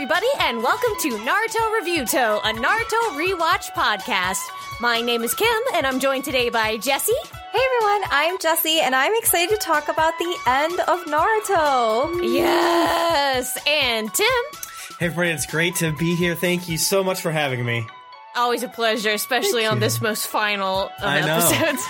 everybody, and welcome to Naruto Reviewto, a Naruto rewatch podcast. My name is Kym, and I'm joined today by Jessy. Hey everyone, I'm Jessy, and I'm excited to talk about the end of Naruto. Yes, and Tim. Hey, everybody, it's great to be here. Thank you so much for having me. Always a pleasure, especially on this most final of I know. episodes.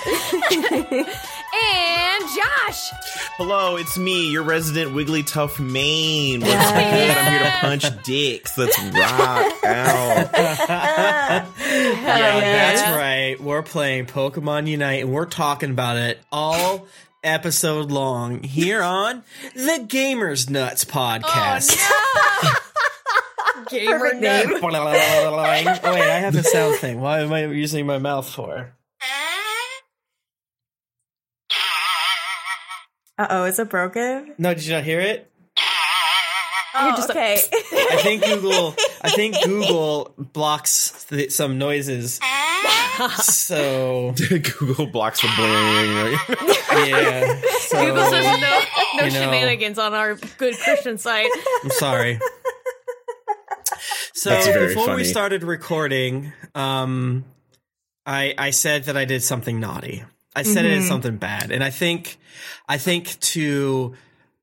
and Josh. Hello, it's me, your resident Wigglytuff main. What's good? I'm here to punch dicks. Let's rock out. Yeah, yes. that's right. We're playing Pokemon Unite, and we're talking about it all episode long here on the Gamers Nuts podcast. Oh, no. Gamer name. wait, I have a sound thing. Why am I using my mouth for? Uh oh, is it broken? No, did you not hear it? Oh, just like- okay. I think Google. I think Google blocks th- some noises. So Google blocks the bling. yeah. So, Google says no, no you know. shenanigans on our good Christian site. I'm sorry. So That's very before we started recording, um, I I said that I did something naughty. I said I did something bad, and I think I think to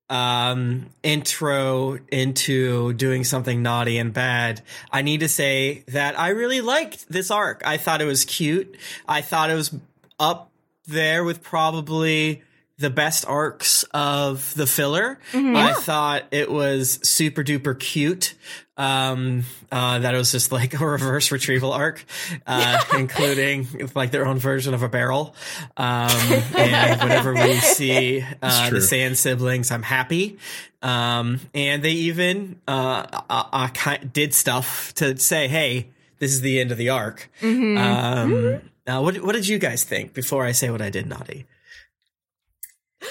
um intro into doing something naughty and bad i need to say that i really liked this arc. I thought it was cute. I thought it was up there with probably the best arcs of the filler. I thought it was super duper cute um uh that it was just like a reverse retrieval arc uh including like their own version of a barrel. Um and whenever we see uh the true. sand siblings i'm happy. Um and they even uh, uh, uh did stuff to say hey this is the end of the arc. Um now what, what did you guys think before i say what i did naughty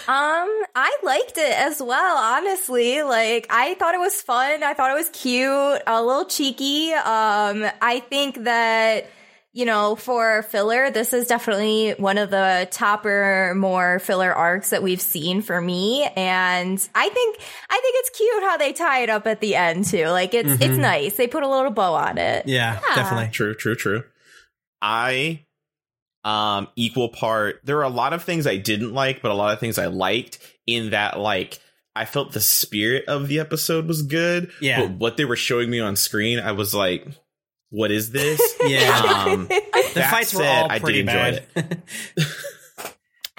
Um, I liked it as well, honestly. Like, I thought it was fun. I thought it was cute, a little cheeky. Um, I think that, you know, for filler, this is definitely one of the topper, more filler arcs that we've seen for me. And I think, I think it's cute how they tie it up at the end too. Like, it's, it's nice. They put a little bow on it. yeah, Yeah. definitely True, true, true. I um equal part there are a lot of things I didn't like, but a lot of things I liked in that like I felt the spirit of the episode was good. Yeah. But what they were showing me on screen, I was like, what is this? yeah um the that fights were said, all I did pretty enjoy bad it.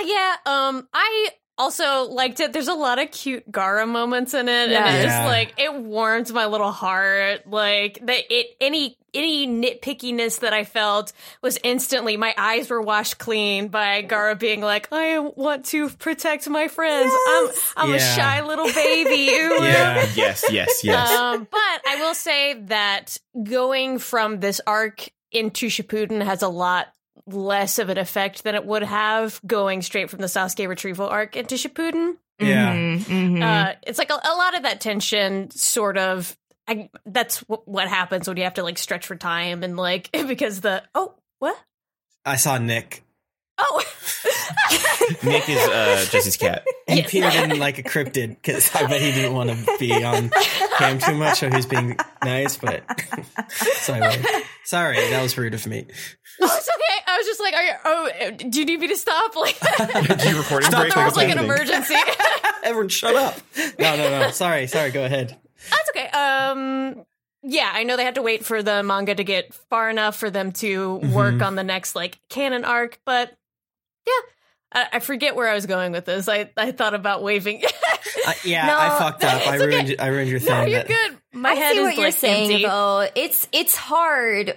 Yeah, um, I also liked it. There's a lot of cute Gaara moments in it, Yeah. and it's Yeah. like it warms my little heart. Like that, it any any nitpickiness that I felt was instantly my eyes were washed clean by Gaara being like, "I want to protect my friends. Yes. I'm I'm a shy little baby." Yeah yes, yes, yes. Um, but I will say that going from this arc into Shippuden has a lot less of an effect than it would have going straight from the Sasuke retrieval arc into Shippuden. yeah Mhm, mhm. Uh, it's like a, a lot of that tension sort of. I, that's w- what happens when you have to like stretch for time and like because the oh what i saw nick oh Nick is uh Jessy's cat. He Yes. appeared in like a cryptid because I bet he didn't want to be on cam too much, so he's being nice. But sorry, sorry, that was rude of me. oh it's okay I was just like are you, oh do you need me to stop like Do you recording Stop break? the it was like an emergency. Everyone, shut up! No, no, no. Sorry, sorry. Go ahead. That's okay. Um, yeah, I know they had to wait for the manga to get far enough for them to work Mhm. on the next like canon arc, but yeah, I, I forget where I was going with this. I I thought about waving. Uh, yeah, No, I fucked up. I it's okay. ruined. I ruined your thing. no, you're but- good. My I head see is what you're like saying empty. though. It's it's hard.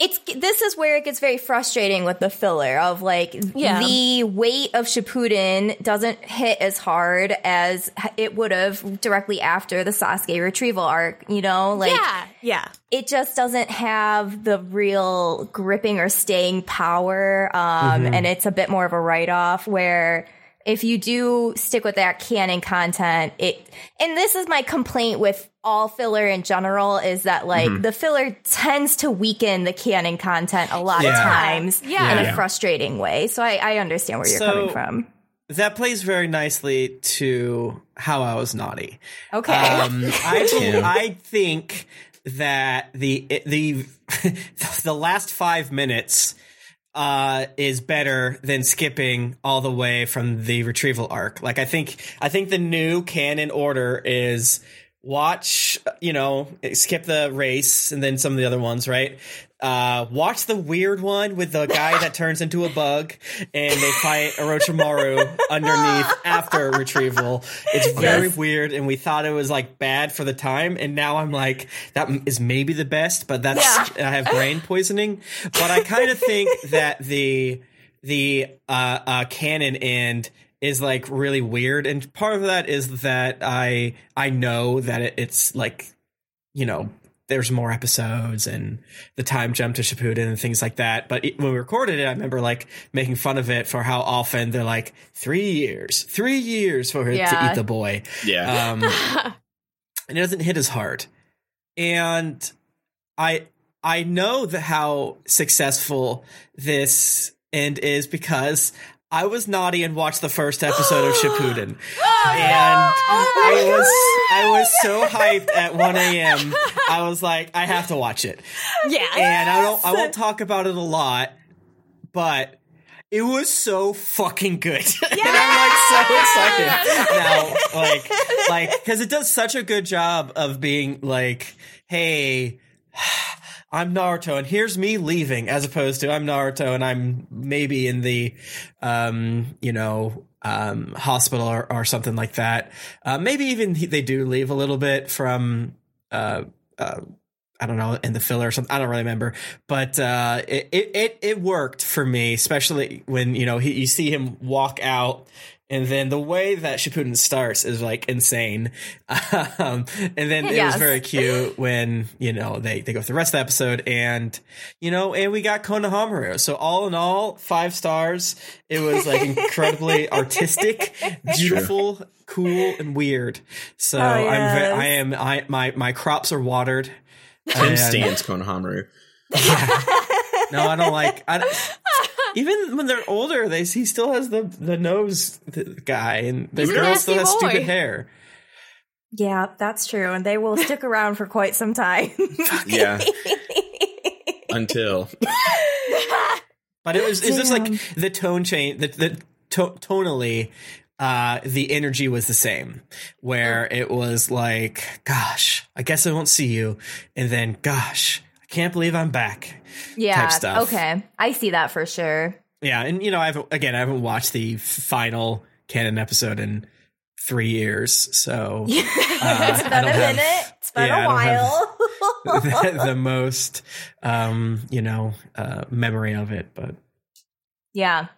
It's this is where it gets very frustrating with the filler of like Yeah. the weight of Shippuden doesn't hit as hard as it would have directly after the Sasuke retrieval arc. You know, like yeah, yeah. it just doesn't have the real gripping or staying power. Um, and it's a bit more of a write off where if you do stick with that canon content, it, and this is my complaint with all filler in general is that like the filler tends to weaken the canon content a lot of times Yeah. in a frustrating way. So I, I understand where you're So- coming from. that plays very nicely to how I was naughty. Okay. Um, I I think that the the the last five minutes uh, is better than skipping all the way from the retrieval arc. Like I think I think the new canon order is watch you know skip the race and then some of the other ones right? Uh watch the weird one with the guy that turns into a bug and they fight Orochimaru underneath after retrieval. It's very Yes. weird and we thought it was like bad for the time and now I'm like that is maybe the best but that's I have brain poisoning. But I kind of think that the the uh, uh, canon end is like really weird, and part of that is that I I know that it, it's like you know there's more episodes and the time jump to Shippuden and things like that. But it, when we recorded it, I remember like making fun of it for how often they're like three years, three years for her to eat the boy Yeah. um, and it doesn't hit as hard. And I I know that how successful this end is because I was naughty and watched the first episode of Shippuden, oh, and oh I was I was so hyped at one a.m. I was like, I have to watch it, Yeah. and I don't I won't talk about it a lot, but it was so fucking good. and I'm like so excited now. Like, like, because it does such a good job of being like, hey, I'm Naruto, and here's me leaving, as opposed to I'm Naruto, and I'm maybe in the, um, you know, um, hospital or, or something like that. Uh, maybe even he- they do leave a little bit from, uh, uh, I don't know, in the filler or something. I don't really remember, but uh, it, it it worked for me, especially when you know he, you see him walk out, and then the way that Shippuden starts is like insane. Um, and then it was very cute when you know they they go through the rest of the episode, and you know, and we got Konohamaru. So all in all, five stars. It was like incredibly artistic, beautiful, cool, and weird. So I'm ve- I am I my my crops are watered. Tim And- stands Konohamaru. No, I don't like. I don't- even when they're older, they he still has the the nose th- guy, and the He's a girl still nasty has boy. stupid hair. yeah, that's true. And they will stick around for quite some time. Yeah. Until But it was it's just like the tone change, the the to- tonally. Uh, the energy was the same, where it was like, "Gosh, I guess I won't see you," and then, "Gosh, I can't believe I'm back." yeah. Okay. I see that for sure. Yeah, and you know, I haven't again, I haven't watched the final canon episode in three years, so it's I been a have- minute. It's been yeah, a while. the, the most um you know uh memory of it but yeah.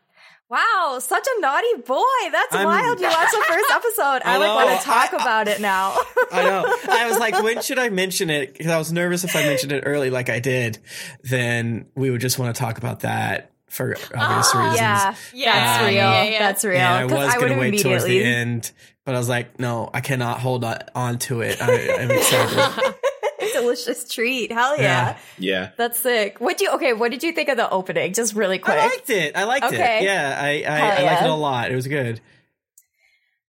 Wow, such a naughty boy. That's I'm- wild. You watched the first episode. I, I like want to talk I- about it now. i know i was like when should i mention it because i was nervous if i mentioned it early like i did then we would just want to talk about that for obvious reasons yeah. Yeah, That's Um, real. yeah, yeah. That's real. and i 'Cause was gonna wait towards the end but i was like no i cannot hold on, on to it I, i'm excited Delicious treat. Hell yeah. Yeah. yeah. That's sick. What do you okay, what did you think of the opening? Just really quick. i liked it i liked Okay. it yeah i I, Hell I liked yeah. it a lot it was good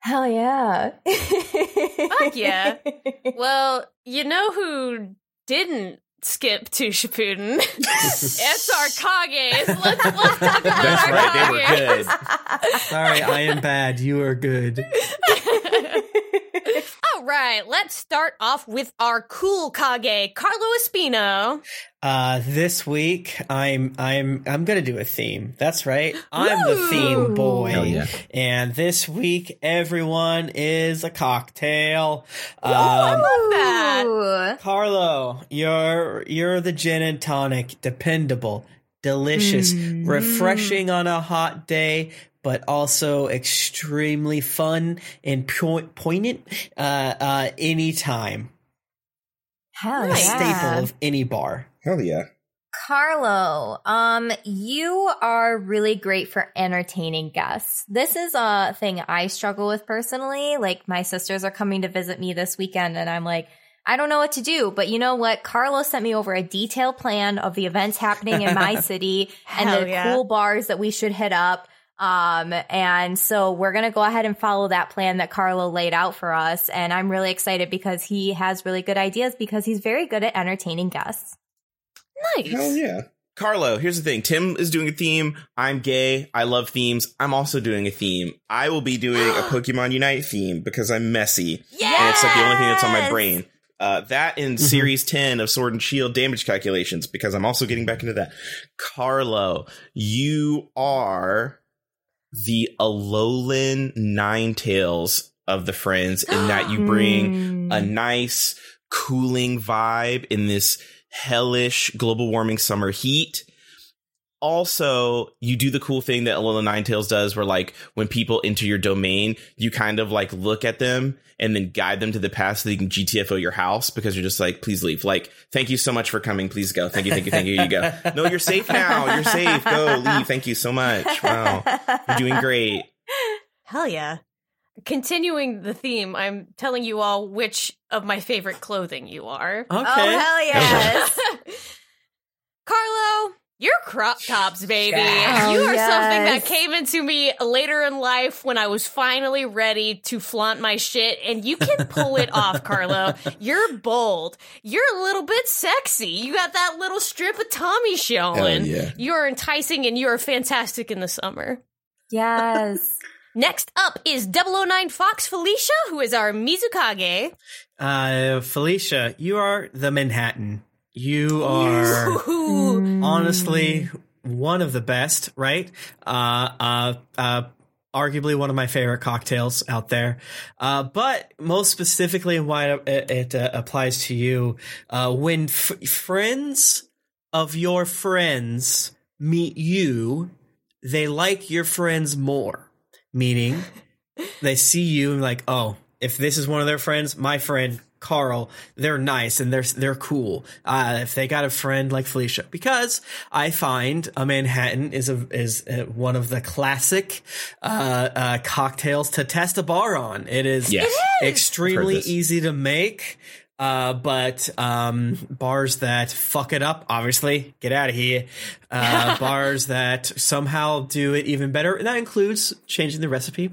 Hell yeah. Fuck yeah. Well, you know who didn't skip to Shippuden? it's our Kages. Let's, let's talk about That's our right. They were good. sorry i am bad you are good All right, let's start off with our cool Kage, Carlo Espino. Uh, this week I'm I'm I'm gonna do a theme. That's right. I'm the theme boy. Hell yeah. And this week everyone is a cocktail. Um, that. Carlo, you're you're the gin and tonic, dependable, delicious, Mm. refreshing on a hot day, but also extremely fun and po- poignant uh, uh, anytime. Hell A yeah. staple of any bar. Hell yeah. Carlo, um, you are really great for entertaining guests. This is a thing I struggle with personally. Like my sisters are coming to visit me this weekend and I'm like, I don't know what to do, but you know what? Carlo sent me over a detailed plan of the events happening in my city and the yeah. cool bars that we should hit up. Um, and so we're going to go ahead and follow that plan that Carlo laid out for us. And I'm really excited because he has really good ideas because he's very good at entertaining guests. Nice. Hell yeah. Carlo, here's the thing. Tim is doing a theme. I'm gay. I love themes. I'm also doing a theme. I will be doing a Pokemon Unite theme because I'm messy. And it's like the only thing that's on my brain. Uh, that in series 10 of Sword and Shield damage calculations because I'm also getting back into that. Carlo, you are the Alolan Ninetales of the friends in that you bring Mm. a nice cooling vibe in this hellish global warming summer heat. Also, you do the cool thing that Alola Ninetales does where like when people enter your domain, you kind of like look at them and then guide them to the path so they can GTFO your house because you're just like, please leave. Like, thank you so much for coming. Please go. Thank you, thank you, thank you. Here you go. No, you're safe now. You're safe. Go, leave. Thank you so much. Wow. You're doing great. Hell yeah. Continuing the theme, I'm telling you all which of my favorite clothing you are. Okay. Oh, hell yes. Carlo, you're crop tops, baby. Yeah. you Oh, are something that came into me later in life when I was finally ready to flaunt my shit, and you can pull it off, Carlo. You're bold. You're a little bit sexy. You got that little strip of Tommy showing. Hell yeah. You're enticing and you're fantastic in the summer. yes. Next up is 009 Fox Felicia, who is our Mizukage. Uh, Felicia, you are the Manhattan. You are Ooh. honestly one of the best, right? Uh, uh, uh, arguably one of my favorite cocktails out there. Uh, but most specifically, why it, it uh, applies to you, uh, when f- friends of your friends meet you, they like your friends more. Meaning, they see you and like, oh, if this is one of their friends, my friend Carl, they're nice and they're they're cool. Uh, if they got a friend like Felicia, because I find a Manhattan is a is uh one of the classic uh, uh, cocktails to test a bar on. It is Yes. extremely easy to make. Uh, but um, bars that fuck it up, obviously, get out of here. Uh, bars that somehow do it even better, and that includes changing the recipe,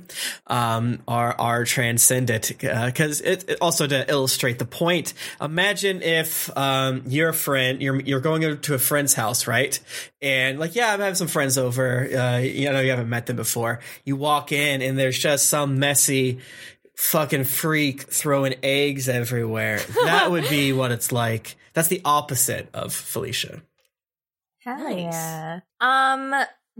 um, are are transcendent. Because it, it also to illustrate the point. Imagine if um, you're a friend, you're you're going to a friend's house, right? And like, yeah, I'm having some friends over. Uh, you know, you haven't met them before. You walk in, and there's just some messy fucking freak throwing eggs everywhere. That would be what it's like. That's the opposite of Felicia. Hell Nice. yeah. Um,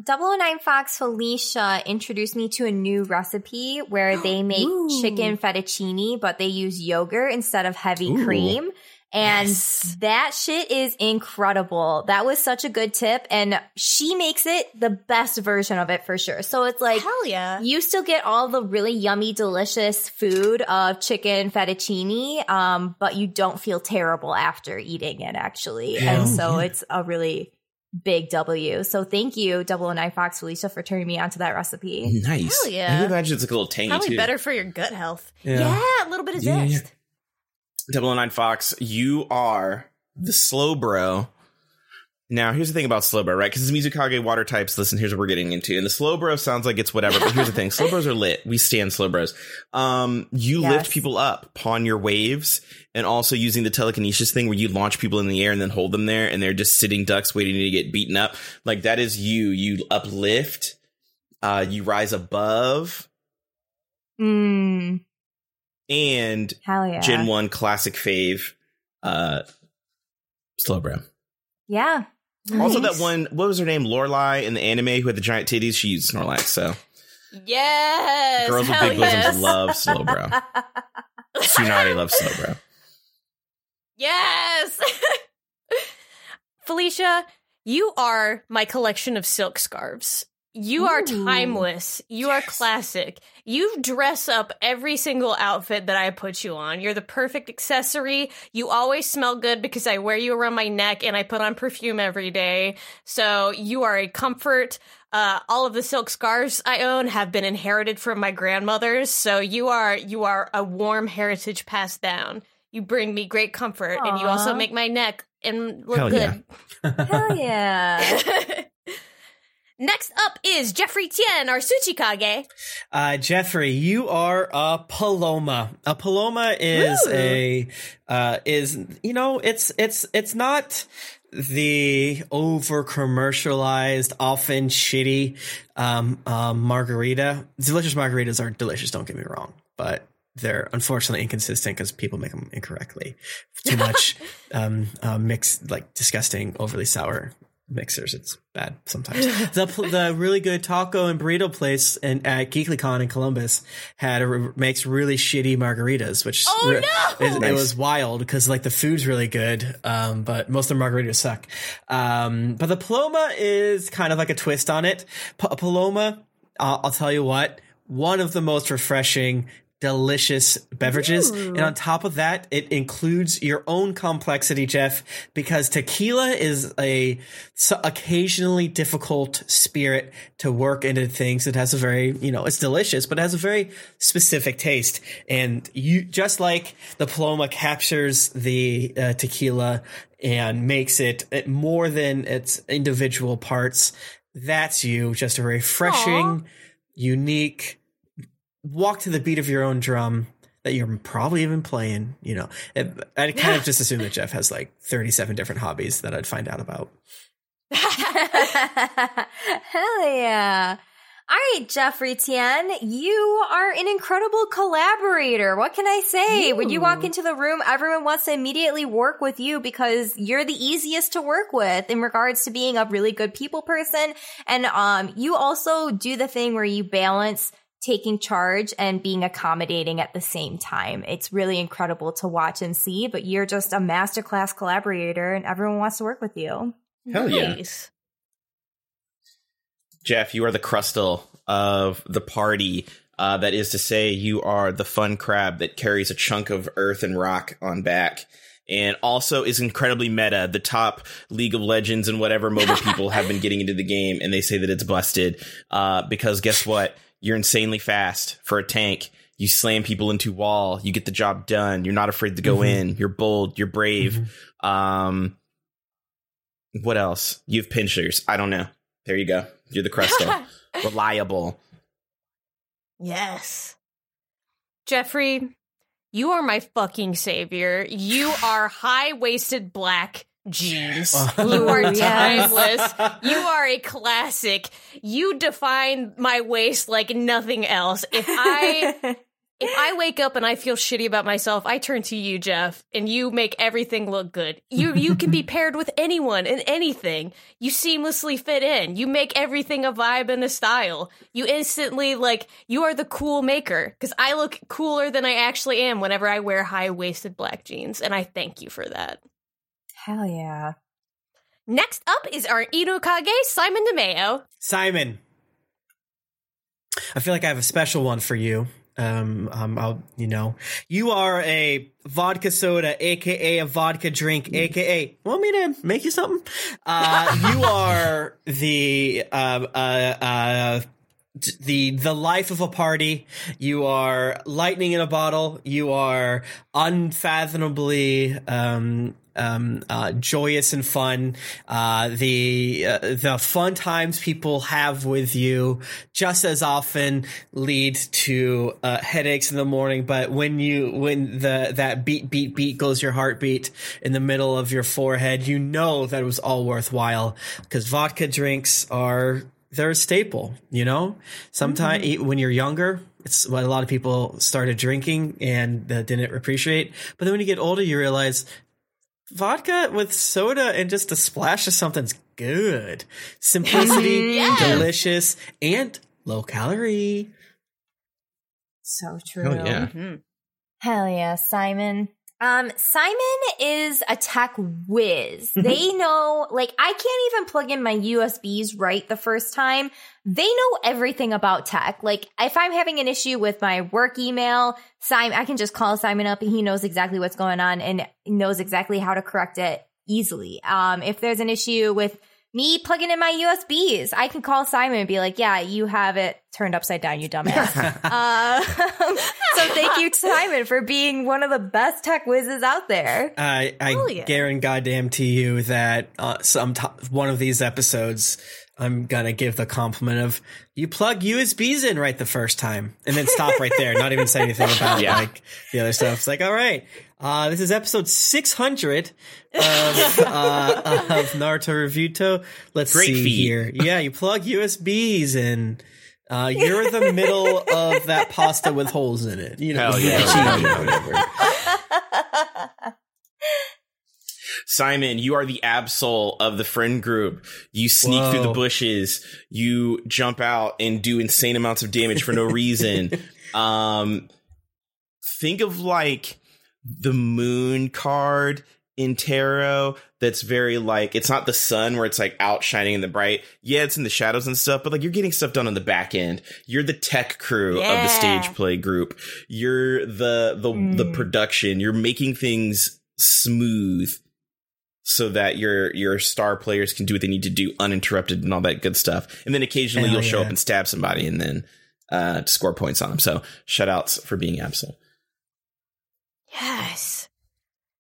009 Fox Felicia introduced me to a new recipe where they make Ooh. chicken fettuccine, but they use yogurt instead of heavy Ooh. cream. And Yes. that shit is incredible. That was such a good tip. And she makes it the best version of it for sure. So it's like, Hell yeah. you still get all the really yummy, delicious food of chicken fettuccine, um, but you don't feel terrible after eating it, actually. Yeah. And so it's a really big W. So thank you, 009 Fox Felicia, for turning me onto that recipe. Nice. Hell yeah. I can imagine it's like a little tangy Probably too. better for your gut health. Yeah. Yeah, a little bit of Yeah, yeah. zest. 009 Fox, you are the Slowbro. Now, here's the thing about Slowbro, right? Because it's Mizukage water types. Listen, here's what we're getting into. And the Slowbro sounds like it's whatever, but here's the thing. Slowbros are lit. We stand Slowbros. Um, you Yes. lift people up, pawn your waves, and also using the telekinesis thing where you launch people in the air and then hold them there and they're just sitting ducks waiting to get beaten up. Like that is you. You uplift, uh, you rise above, Mmm. And Hell yeah. Gen 1 classic fave, uh, Slowbro. Yeah. Also, that one, what was her name? Lorelei in the anime who had the giant titties. She used Snorlax. So Yes. girls with hell big yes. bosoms love Slowbro. Tsunade loves Slowbro. Yes. Felicia, you are my collection of silk scarves. You are Ooh. timeless. You are classic. You dress up every single outfit that I put you on. You're the perfect accessory. You always smell good because I wear you around my neck and I put on perfume every day. So you are a comfort. Uh, all of the silk scarves I own have been inherited from my grandmothers. So you are you are a warm heritage passed down. You bring me great comfort, and you also make my neck and look Hell good. Hell yeah. Next up is Jeffrey Tien, our Tsuchikage. Uh, Jeffrey, you are a paloma. A paloma is Ooh. a uh, is you know it's it's it's not the over commercialized, often shitty um, um, margarita. Delicious margaritas are delicious. Don't get me wrong, but they're unfortunately inconsistent because people make them incorrectly. Too much um, uh, mixed, like disgusting, overly sour mixers. It's bad sometimes. the the really good taco and burrito place in, at GeeklyCon in Columbus had a, makes really shitty margaritas, which Oh, re- no! it, it was wild because like the food's really good, um, but most of the margaritas suck. Um, but the Paloma is kind of like a twist on it. Pa- Paloma, uh, I'll tell you what, one of the most refreshing delicious beverages. And on top of that, it includes your own complexity, Jeff, because tequila is a so occasionally difficult spirit to work into things. It has a very, you know, it's delicious, but it has a very specific taste. And you, just like the Paloma captures the uh, tequila and makes it, it more than its individual parts, that's you. Just a refreshing, unique, walk to the beat of your own drum that you're probably even playing. You know, I kind of just assume that Jeff has like 37 different hobbies that I'd find out about. Hell yeah. All right, Jeffrey Tien, you are an incredible collaborator. What can I say? When you walk into the room, everyone wants to immediately work with you because you're the easiest to work with in regards to being a really good people person. And um, you also do the thing where you balance taking charge and being accommodating at the same time. It's really incredible to watch and see, but you're just a masterclass collaborator and everyone wants to work with you. Hell yeah. Jeff, you are the Crustle of the party. Uh, that is to say, you are the fun crab that carries a chunk of earth and rock on back. And also is incredibly meta. The top League of Legends and whatever mobile people have been getting into the game, and they say that it's busted. Uh, because guess what? You're insanely fast for a tank. You slam people into wall. You get the job done. You're not afraid to go in. You're bold. You're brave. Um, what else? You have pinchers. I don't know. There you go. You're the Crustle. Reliable. Yes. Jeffrey, you are my fucking savior. You are high waisted black jeans. You are timeless. You are a classic. You define my waist like nothing else. If I if I wake up and I feel shitty about myself, I turn to you, Jeff, and you make everything look good. You you can be paired with anyone and anything. You seamlessly fit in. You make everything a vibe and a style. You instantly like you are the cool maker because I look cooler than I actually am whenever I wear high waisted black jeans, and I thank you for that. Hell yeah. Next up is our Inokage Simon DeMeo. Simon, I feel like I have a special one for you. Um, um, I'll, you know, you are a vodka soda, aka a vodka drink, aka. Want me to make you something? Uh, you are the uh, uh, uh, the the life of a party. You are lightning in a bottle. You are unfathomably um, um, uh, joyous and fun. Uh, the uh, the fun times people have with you just as often lead to uh, headaches in the morning. But when you when the that beat beat beat goes your heartbeat in the middle of your forehead, you know that it was all worthwhile because vodka drinks are they're a staple, you know? Sometimes when you're younger, it's what a lot of people started drinking and uh, didn't appreciate. But then when you get older, you realize vodka with soda and just a splash of something's good. Simplicity, Yes. delicious, and low calorie. So true. Hell yeah. Mhm. Hell yeah, Simon. Um, Simon is a tech whiz. they know, like, I can't even plug in my USBs right the first time. They know everything about tech. Like, if I'm having an issue with my work email, Simon, I can just call Simon up and he knows exactly what's going on and knows exactly how to correct it easily. Um, if there's an issue with me plugging in my USBs, I can call Simon and be like, yeah, you have it turned upside down, you dumbass. uh, so thank you, Simon, for being one of the best tech whizzes out there. I, I Hell yeah. guarantee goddamn to you that uh, some t- one of these episodes, I'm gonna give the compliment of you plug USBs in right the first time, and then stop right there, not even say anything about Yeah. like the other stuff. It's like, all right, uh, this is episode 600 of uh, of Naruto Reviewto. Let's Great see feed. here. Yeah, you plug USBs in. Uh, you're the middle of that pasta with holes in it. You know, Hell yeah. Cheese. Hell yeah, whatever. Simon, you are the absol of the friend group. You sneak through the bushes. You jump out and do insane amounts of damage for no reason. um, think of like the moon card in tarot that's very like it's not the sun where it's like outshining in the bright. Yeah it's in the shadows and stuff but like you're getting stuff done on the back end. You're the tech crew of the stage play group. You're the the the production. You're making things smooth so that your your star players can do what they need to do uninterrupted and all that good stuff. And then occasionally Hell you'll show up and stab somebody and then uh to score points on them so shout outs for being absol Yes.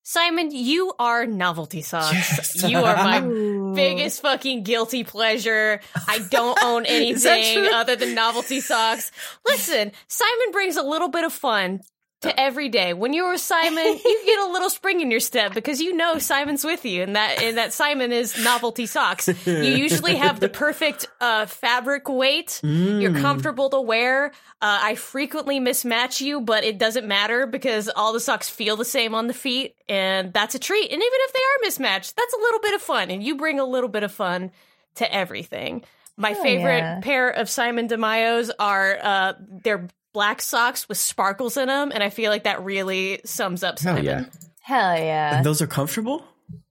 Simon, you are novelty socks. Yes. You are my Ooh. biggest fucking guilty pleasure. I don't own anything other than novelty socks. Listen, Simon brings a little bit of fun to every day. When you're with Simon, you get a little spring in your step because you know Simon's with you and that and that Simon is novelty socks. You usually have the perfect uh, fabric weight. You're Mm. comfortable to wear. Uh, I frequently mismatch you, but it doesn't matter because all the socks feel the same on the feet, and that's a treat. And even if they are mismatched, that's a little bit of fun, and you bring a little bit of fun to everything. My Oh, favorite yeah. pair of Simon DeMayo's are uh, they're black socks with sparkles in them, and I feel like that really sums up Simon. Hell yeah. Hell yeah. And those are comfortable.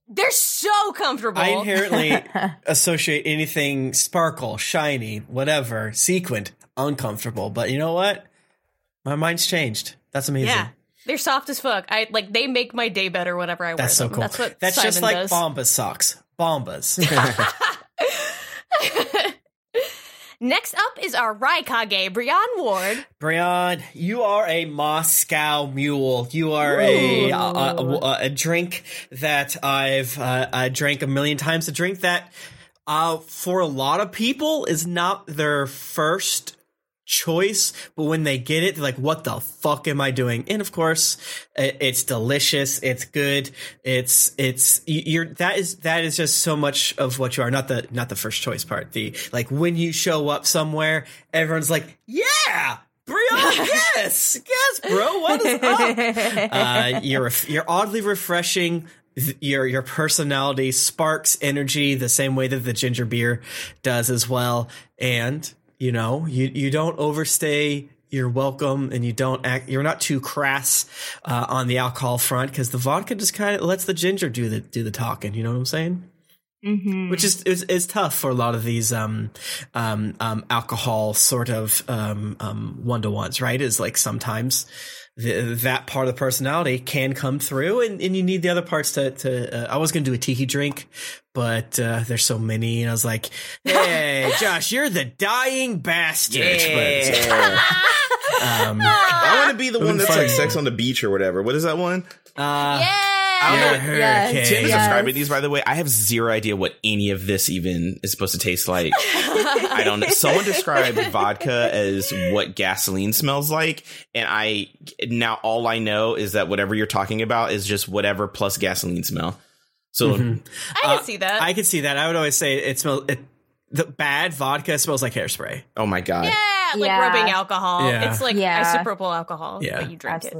They're so comfortable. I inherently associate anything sparkle, shiny, whatever, sequined, uncomfortable. But you know what? My mind's changed. That's amazing. yeah. They're soft as fuck. I like they make my day better whenever I That's wear so them. cool. That's what That's Simon just like does. Bombas socks. Bombas. Next up is our Raikage, Brian Ward. Brian, you are a Moscow mule. You are a, a, a a drink that I've uh, I drank a million times. A drink that, uh, for a lot of people, is not their first choice, but when they get it, they're like, "What the fuck am I doing?" And of course, it's delicious. It's good. It's it's you're that is that is just so much of what you are. Not the not the first choice part. The like when you show up somewhere, everyone's like, "Yeah." Brian, yes, yes, bro. What is up? Uh, you're you're oddly refreshing. Your your personality sparks energy the same way that the ginger beer does as well. And you know, you you don't overstay your welcome, and you don't act. You're not too crass uh, on the alcohol front because the vodka just kind of lets the ginger do the do the talking. You know what I'm saying? Mm-hmm. which is, is is tough for a lot of these um um um alcohol sort of um um one to ones right is like sometimes the, that part of the personality can come through and, and you need the other parts to to uh, I was gonna do a tiki drink but uh, there's so many and I was like hey Josh you're the dying bastard um I want to be the one that's like sex on the beach or whatever. What is that one? uh Yeah. You're a Yes. Tim is Yes. describing these, by the way. I have zero idea what any of this even is supposed to taste like. I don't know. Someone described vodka as what gasoline smells like, and I now all I know is that whatever you're talking about is just whatever plus gasoline smell. So Mhm. I can Uh, see that. I can see that. I would always say it smells. It, the bad vodka smells like hairspray. oh my god, yeah, like Yeah. rubbing alcohol. Yeah. It's like Yeah. isopropyl alcohol. Yeah. but you drink it.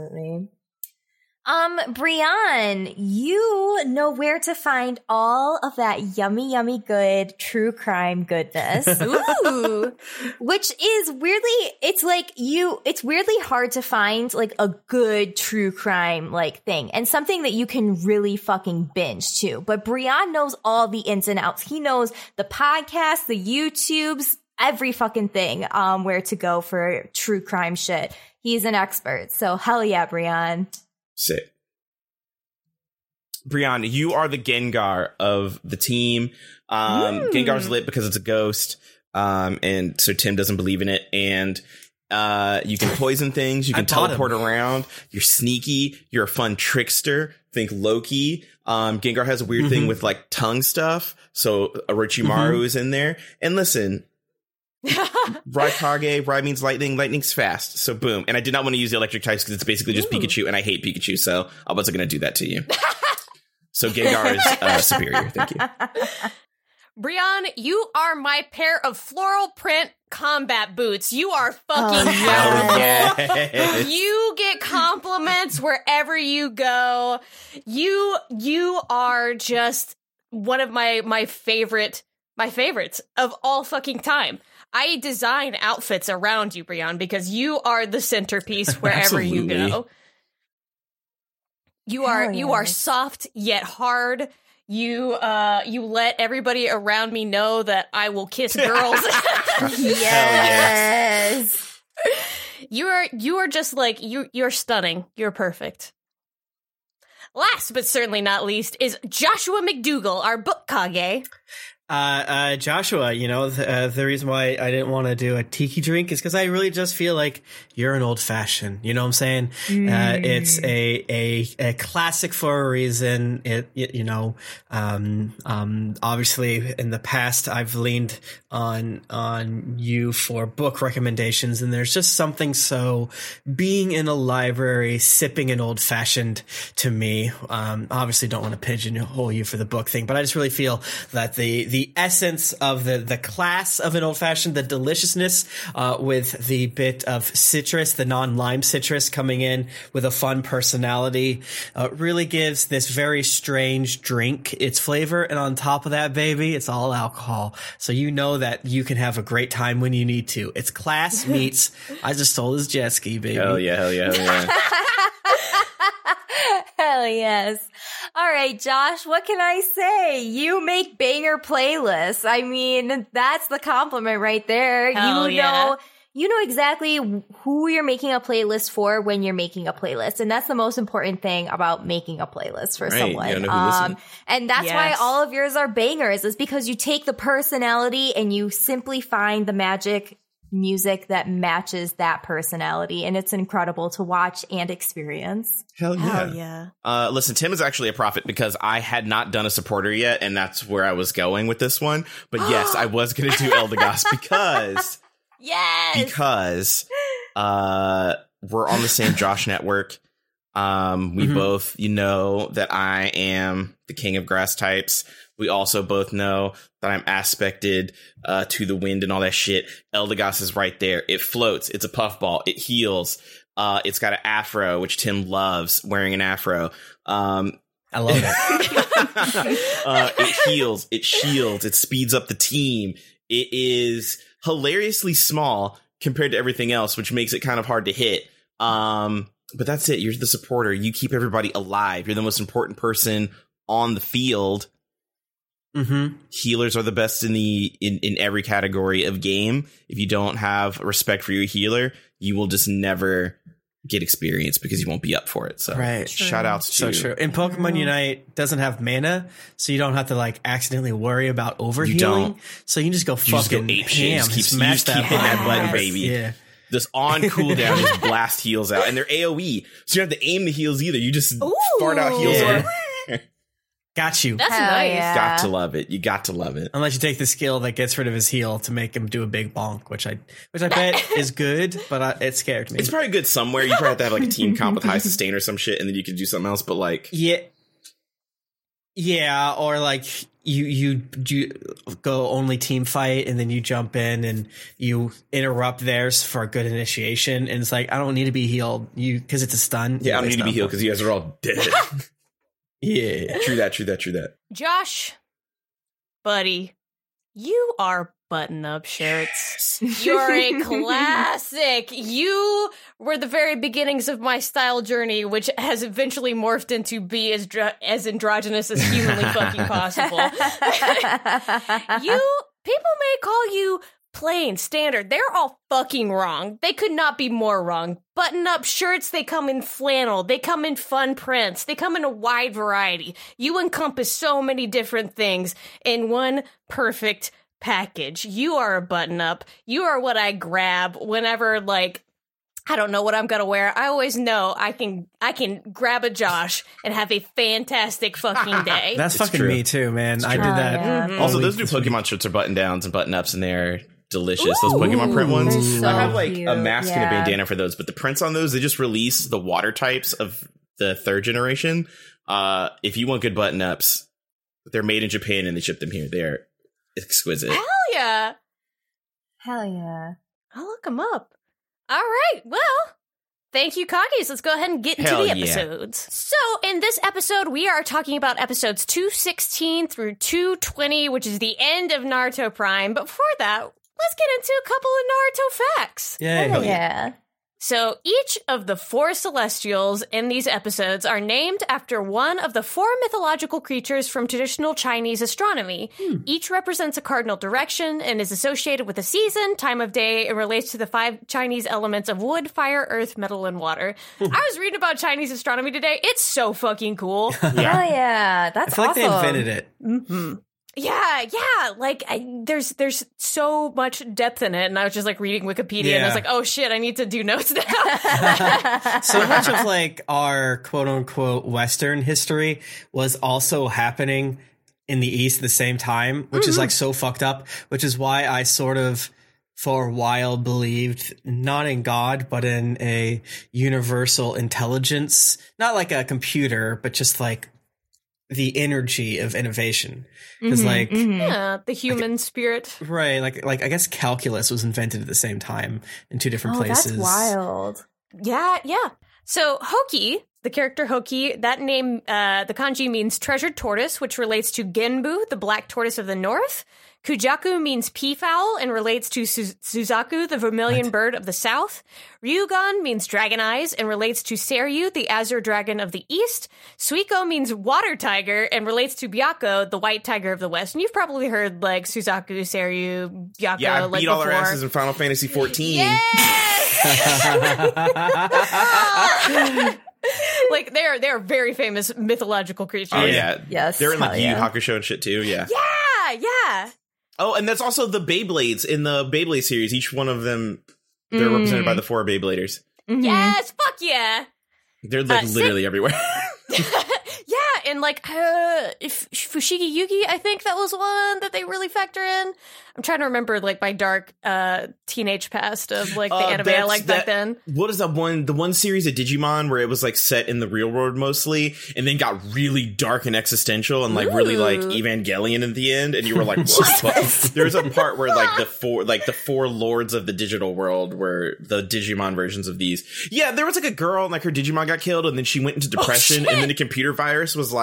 Um, Brian, you know where to find all of that yummy, yummy good true crime goodness. Ooh. which is weirdly it's like you it's weirdly hard to find like a good true crime like thing and something that you can really fucking binge too. But brian knows all the ins and outs. He knows the podcasts the youtubes every fucking thing um where to go for true crime shit. He's an expert. So hell yeah brian sick. Brianna, you are the Gengar of the team. Um, Mm. Gengar's lit because it's a ghost, um, and so Tim doesn't believe in it. And uh, you can poison things, you can bought him. teleport around. You're sneaky. You're a fun trickster. think Loki. Um, Gengar has a weird Mhm. thing with like tongue stuff. So Orochimaru is in there. And listen, Raikage, Rai means lightning, lightning's fast. So boom. And I did not want to use the electric types because it's basically just Ooh. Pikachu and I hate Pikachu. So I wasn't going to do that to you. so Gengar is uh, superior. Thank you. Brian, you are my pair of floral print combat boots. You are fucking Oh, Hell yes. yes. You get compliments wherever you go. You you are just one of my my favorite my favorites of all fucking time. I design outfits around you, Brian, because you are the centerpiece wherever you go. You are Hell you are soft yet hard. You uh you let everybody around me know that I will kiss girls. yes. You are you are just like you you're stunning. You're perfect. Last but certainly not least is Joshua McDougal, our book kage. Uh, uh, Joshua, you know, the, uh, the reason why I didn't want to do a tiki drink is because I really just feel like you're an old fashioned. You know what I'm saying? Uh, it's a, a, a classic for a reason. It, it you know, um, um, obviously in the past I've leaned on, on you for book recommendations and there's just something so being in a library, sipping an old fashioned to me. Um, obviously don't want to pigeonhole you for the book thing, but I just really feel that the, the essence of the, the class of an old fashioned, the deliciousness, uh, with the bit of citrus, the non lime citrus coming in with a fun personality, uh, really gives this very strange drink its flavor. And on top of that, baby, it's all alcohol. So you know that you can have a great time when you need to. It's class meets, I just stole his jet ski, baby. Hell yeah, hell yeah, hell yeah. Hell yes. All right, Josh, what can I say? You make banger playlists. I mean, that's the compliment right there. Hell you yeah. know you know exactly who you're making a playlist for when you're making a playlist. And that's the most important thing about making a playlist for Right, someone. Um, and that's why all of yours are bangers is because you take the personality and you simply find the magic music that matches that personality. And it's incredible to watch and experience. Hell yeah. Hell yeah. Uh, listen, Tim is actually a prophet because I had not done a supporter yet, and that's where I was going with this one. But yes, I was going to do Eldegoss because Yes. because uh, we're on the same Josh network. Um, we Mhm. both, you know, that I am the king of grass types. We also both know that I'm aspected uh, to the wind and all that shit. Eldegoss is right there. It floats. It's a puffball. It heals. Uh, it's got an afro, which Tim loves wearing an afro. Um, I love it. uh, it heals, it shields, it speeds up the team. It is hilariously small compared to everything else, which makes it kind of hard to hit. Um, but that's it. You're the supporter. You keep everybody alive. You're the most important person on the field. Mm-hmm. Healers are the best in the in, in every category of game. If you don't have respect for your healer, you will just never get experience because you won't be up for it. So Right. shout outs to So true. And Pokemon Unite doesn't have mana, so you don't have to like accidentally worry about overhealing. don't. So you can just go You just go fucking ape shit. ham, Just keep- you smash just that keep hitting that button. button, baby. Yeah. this on cooldown just blast heals out, and they're AOE, so you don't have to aim the heals either. You just fart out heals. Yeah. Everywhere. Got you. That's Hell nice. yeah. Got to love it. You got to love it. Unless you take the skill that gets rid of his heal to make him do a big bonk, which I, which I bet is good, but I, it scared me. It's probably good somewhere. You probably have to have like a team comp with high sustain or some shit, and then you can do something else. But like, Yeah. Yeah, or like you you you go only team fight and then you jump in and you interrupt theirs for a good initiation and it's like I don't need to be healed you because it's a stun. yeah, I don't need to be healed because you guys are all dead. Yeah. true that. True that. True that. Josh, buddy, you are button up shirts. You're a classic. You were the very beginnings of my style journey, which has eventually morphed into be as dr- as androgynous as humanly fucking possible. you people may call you plain standard. They're all fucking wrong. They could not be more wrong. Button up shirts, they come in flannel. They come in fun prints. They come in a wide variety. You encompass so many different things in one perfect package. You are a button up. You are what I grab whenever like I don't know what I'm gonna wear. I always know I can I can grab a Josh and have a fantastic fucking day. That's It's fucking true. me too, man. I did that. Yeah. Mhm. Also, those new. Pokemon shirts are button downs and button ups, and they're delicious. those Pokemon print ones. so I have like a cute. mask and a bandana for those, but the prints on those, they just released the water types of the third generation. Uh, if you want good button ups, they're made in Japan and they ship them here. They're exquisite. Hell yeah! Hell yeah. I'll look them up. All right. Well, thank you, Coggies. Let's go ahead and get into Hell the yeah. episodes. So, in this episode, we are talking about episodes 216 through 220, which is the end of Naruto Prime. But before that, let's get into a couple of Naruto facts. Yay. Hell yeah. So each of the four celestials in these episodes are named after one of the four mythological creatures from traditional Chinese astronomy. Each represents a cardinal direction and is associated with a season, time of day, and relates to the five Chinese elements of wood, fire, earth, metal, and water. I was reading about Chinese astronomy today. It's so fucking cool. Hell yeah. I That's feel like they invented it. hmm Yeah, yeah. Like I, there's there's so much depth in it, and I was just like reading Wikipedia, and I was like, oh shit, I need to do notes now. so much of like our quote unquote Western history was also happening in the East at the same time, which is mm-hmm. like so fucked up, which is why I sort of for a while believed not in God, but in a universal intelligence, not like a computer, but just like the energy of innovation. Because Mhm, like, mhm. yeah, the human spirit. right, like, like I guess calculus was invented at the same time in two different Oh, places. that's wild. Yeah, yeah. So Hoki, the character Hoki, that name, uh, the kanji means treasured tortoise, which relates to Genbu, the black tortoise of the north. Kujaku means peafowl and relates to Su- Suzaku, the vermilion What? bird of the south. Ryugan means dragon eyes and relates to Seiryu, the azure dragon of the east. Suiko means water tiger and relates to Byakko, the white tiger of the west. And you've probably heard like Suzaku, Seiryu, Byakko, Yeah, I like beat all their before. asses in Final Fantasy 14. Yes! like they're they're very famous mythological creatures. Oh yeah, Yes, They're in like hell Yu Yu yeah. Hakusho and shit too. Yeah. Yeah, yeah. Oh, and that's also the Beyblades in the Beyblade series. Each one of them, they're Mm. represented by the four Beybladers. Mhm. Yes, fuck yeah. They're like Uh, Sid- literally everywhere. and like uh if Fushigi Yugi, I think that was one that they really factor in. I'm trying to remember like my dark uh teenage past of like the Uh, anime I liked that- back then. what is that one? The one series of Digimon where it was like set in the real world mostly, and then got really dark and existential and like really like Evangelion at the end, and you were like, what? the fuck? There's a part where like the four like the four lords of the digital world were the Digimon versions of these. Yeah, there was like a girl and like her Digimon got killed, and then she went into depression, and then the computer virus was like,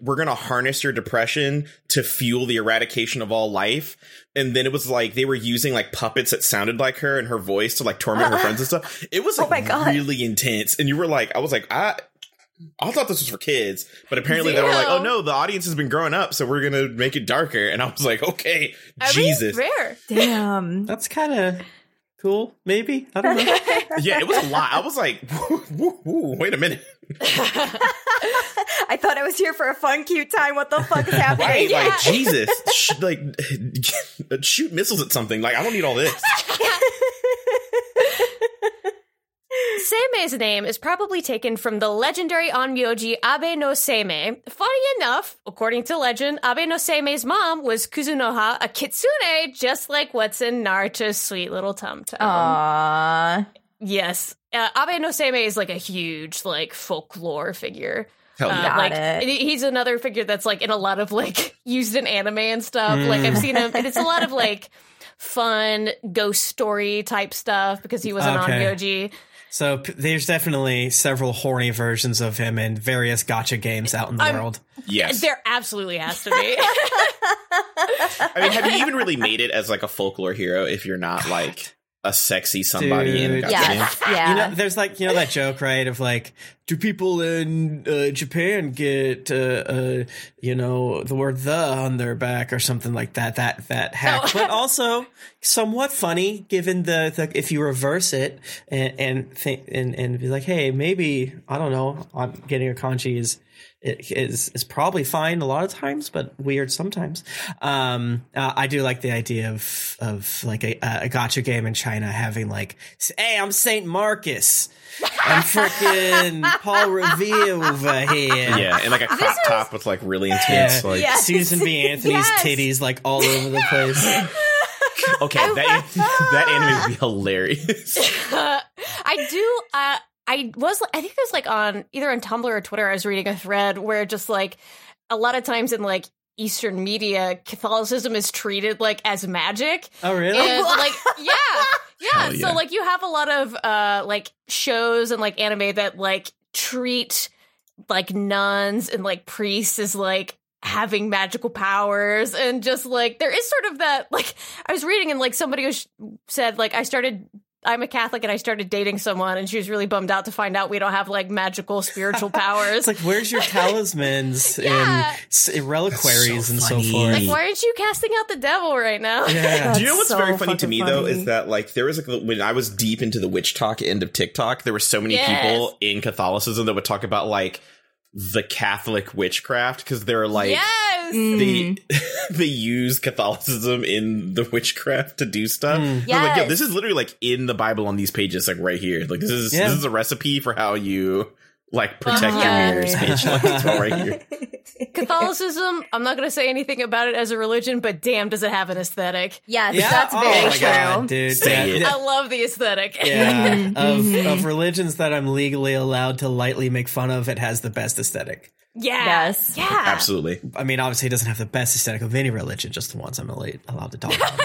we're gonna harness your depression to fuel the eradication of all life. And then it was like they were using like puppets that sounded like her and her voice to like torment her friends and stuff. It was Oh like my God. really intense. And you were like, I was like, I I thought this was for kids, but apparently they were like, oh no, the audience has been growing up, so we're gonna make it darker. And I was like, okay, I mean, Jesus, fair. Damn. That's kind of cool, maybe. I don't know. yeah, it was a lot. I was like, woo, woo, woo, wait a minute, I thought I was here for a fun, cute time. What the fuck is happening? right? Yeah. Like Jesus, sh- like shoot missiles at something. Like I don't need all this. Seimei's name is probably taken from the legendary onmyoji Abe no Seimei. Funny enough, according to legend, Abe no Seimei's mom was Kuzunoha, a kitsune, just like what's in Naruto's sweet little tum tum. Aww. Yes. Uh, Abe no Seimei is like a huge, like, folklore figure. Hell Uh, yeah. Got like it. he's another figure that's like in a lot of like used in anime and stuff. Like I've seen him, and it's a lot of like fun ghost story type stuff because he was an Okay. onmyoji. So p- there's definitely several horny versions of him in various gacha games out in the I'm- world. Yes. There absolutely has to be. I mean, have you even really made it as like a folklore hero if you're not like a sexy somebody in a Dude. game? Yes. Yeah. You know, there's like you know that joke, right? Of like, do people in uh, Japan get uh, uh, you know the word "the" on their back or something like that? That that hack, Oh. but also somewhat funny given the, the if you reverse it and and think and and be like, hey, maybe I don't know, I'm getting a kanji is it is is probably fine a lot of times, but weird sometimes. Um, uh, I do like the idea of of like a, a gacha game in China having like, hey, I'm Saint Marcus. I'm freaking Paul Revere over here. Yeah, and like a crop top with like really intense Yeah. like Yes. Susan B. Anthony's Yes. titties like all over the place. okay, that that anime would be hilarious. Uh, I do. Uh, I was. I think it was like on either on Tumblr or Twitter. I was reading a thread where just like a lot of times in like Eastern media, Catholicism is treated like as magic. Oh, really? And like, yeah, yeah. Hell yeah. So like, you have a lot of uh like shows and like anime that like treat like nuns and like priests as like having magical powers and just like there is sort of that like I was reading and like somebody was, said like I started I'm a Catholic and I started dating someone and she was really bummed out to find out we don't have like magical spiritual powers. It's like, where's your talismans Yeah. and s- reliquaries so and so forth? Like, why aren't you casting out the devil right now? yeah. Do you know what's so very funny to fucking me though is that like there was like when I was deep into the witch talk end of TikTok, there were so many Yes. people in Catholicism that would talk about like the Catholic witchcraft because they're like yes. they they use Catholicism in the witchcraft to do stuff. Mm. I was like, yo, Yes. this is literally like in the Bible on these pages, like right here. Like this is Yeah. this is a recipe for how you like protect Uh-huh. your mirrors page. Like it's all right here. Catholicism, I'm not going to say anything about it as a religion, but damn, does it have an aesthetic. Yes, Yeah? that's oh very true. God, dude. Yeah. I love the aesthetic. Yeah, of Mhm. of religions that I'm legally allowed to lightly make fun of, it has the best aesthetic. yeah. Yes. Yeah. Absolutely. I mean, obviously, it doesn't have the best aesthetic of any religion, just the ones I'm allowed to talk about.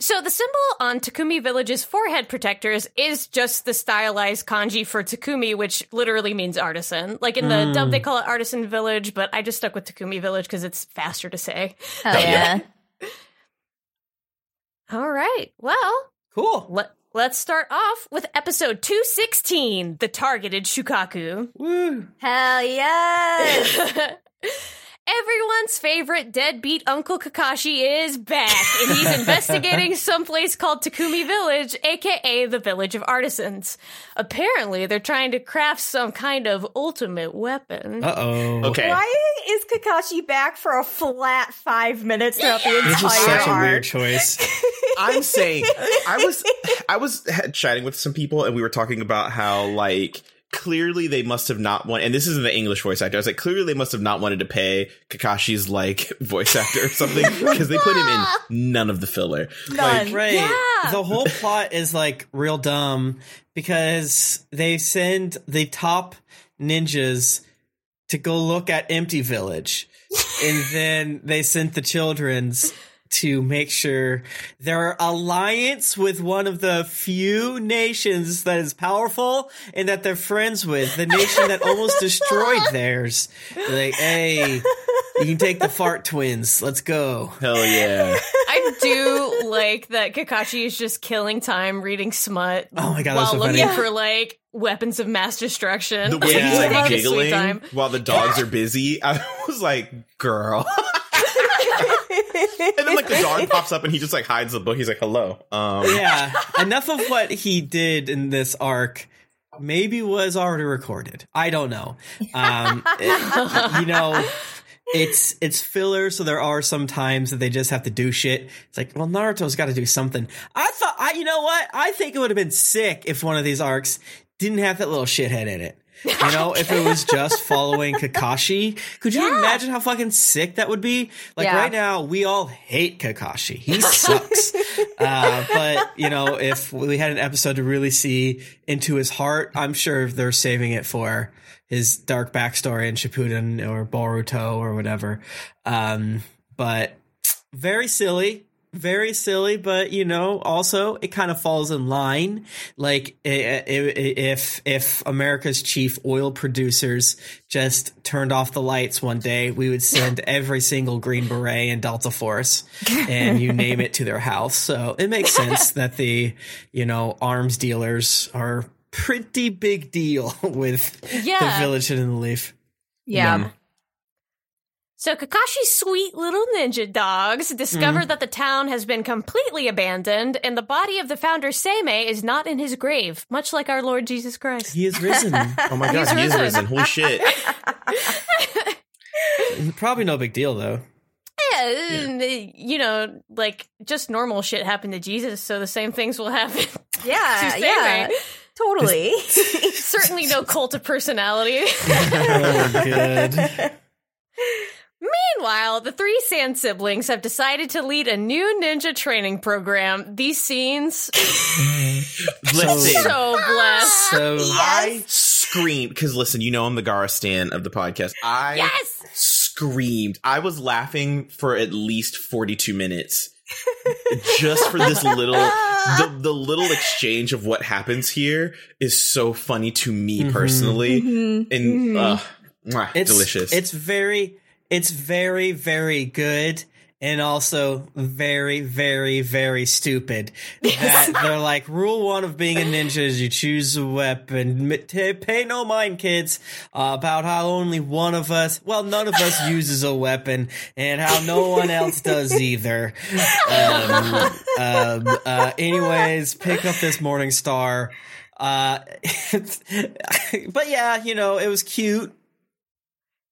So the symbol on Takumi Village's forehead protectors is just the stylized kanji for Takumi, which literally means artisan. Like in the Mm. dub, they call it Artisan Village, but I just stuck with Takumi Village because it's faster to say. Hell yeah. All right. Well, cool. let, let's start off with episode 216, The Targeted Shukaku. Woo. Hell yes. Everyone's favorite deadbeat Uncle Kakashi is back, and he's investigating someplace called Takumi Village, aka the Village of Artisans. Apparently, they're trying to craft some kind of ultimate weapon. Uh oh. Okay. Why is Kakashi back for a flat five minutes throughout the entire This entire is such a weird choice. I'm saying I was I was chatting with some people and we were talking about how like clearly they must have not want and this isn't the English voice actor. I was like clearly they must have not wanted to pay Kakashi's like voice actor or something because they put him in none of the filler. None. Right. Yeah. The whole plot is like real dumb because they send the top ninjas to go look at Empty Village. and then they sent the children's to make sure their alliance with one of the few nations that is powerful and that they're friends with, the nation that almost destroyed theirs. They're like, hey, you can take the fart twins. Let's go. Hell yeah. I do like that Kakashi is just killing time reading smut Oh my god, that's while so looking funny. for like weapons of mass destruction. The way Yeah. he's like Taking his sweet giggling time. while the dogs are busy, I was like, girl. and then like the dog pops up and he just like hides the book. He's like, hello. Um yeah, enough of what he did in this arc maybe was already recorded. I don't know. Um, it- you know, it's it's filler, so there are some times that they just have to do shit. It's like, well, Naruto's got to do something. I thought, I you know what? I think it would have been sick if one of these arcs didn't have that little shithead in it. You know, if it was just following Kakashi, could you imagine how fucking sick that would be? Like Yeah. right now, we all hate Kakashi. He sucks. uh, but you know, if we had an episode to really see into his heart, I'm sure they're saving it for his dark backstory in Shippuden or Boruto or whatever. Um, but very silly. Very silly, but you know, also it kind of falls in line. Like if if America's chief oil producers just turned off the lights one day, we would send every single Green Beret and Delta Force, and you name it, to their house. So it makes sense that the you know arms dealers are pretty big deal with Yeah. the Village Hidden in the Leaf. Yeah. So Kakashi's sweet little ninja dogs discover that the town has been completely abandoned and the body of the founder Seimei is not in his grave, much like our Lord Jesus Christ. He is risen. Oh my god, he is risen. risen. Holy shit. Probably no big deal though. Yeah, and, uh, you know, like just normal shit happened to Jesus, so the same things will happen. Yeah, to yeah, totally. Certainly no cult of personality. Oh, good. Meanwhile, the three Sand siblings have decided to lead a new ninja training program. These scenes, Listen. so blessed. So I screamed because listen, you know I'm the Gaara stan of the podcast. I Yes! screamed. I was laughing for at least 42 minutes just for this little the, the little exchange of what happens here is so funny to me Mhm. personally Mhm, and mhm. uh, mwah, it's delicious. It's very, it's very, very good, and also very, very, very stupid. That they're like rule one of being a ninja is you choose a weapon. Pay no mind, kids, uh, about how only one of us, well, none of us uses a weapon, and how no one else does either. Um, um, uh, anyways, pick up this Morning Star. Uh, but yeah, you know, it was cute.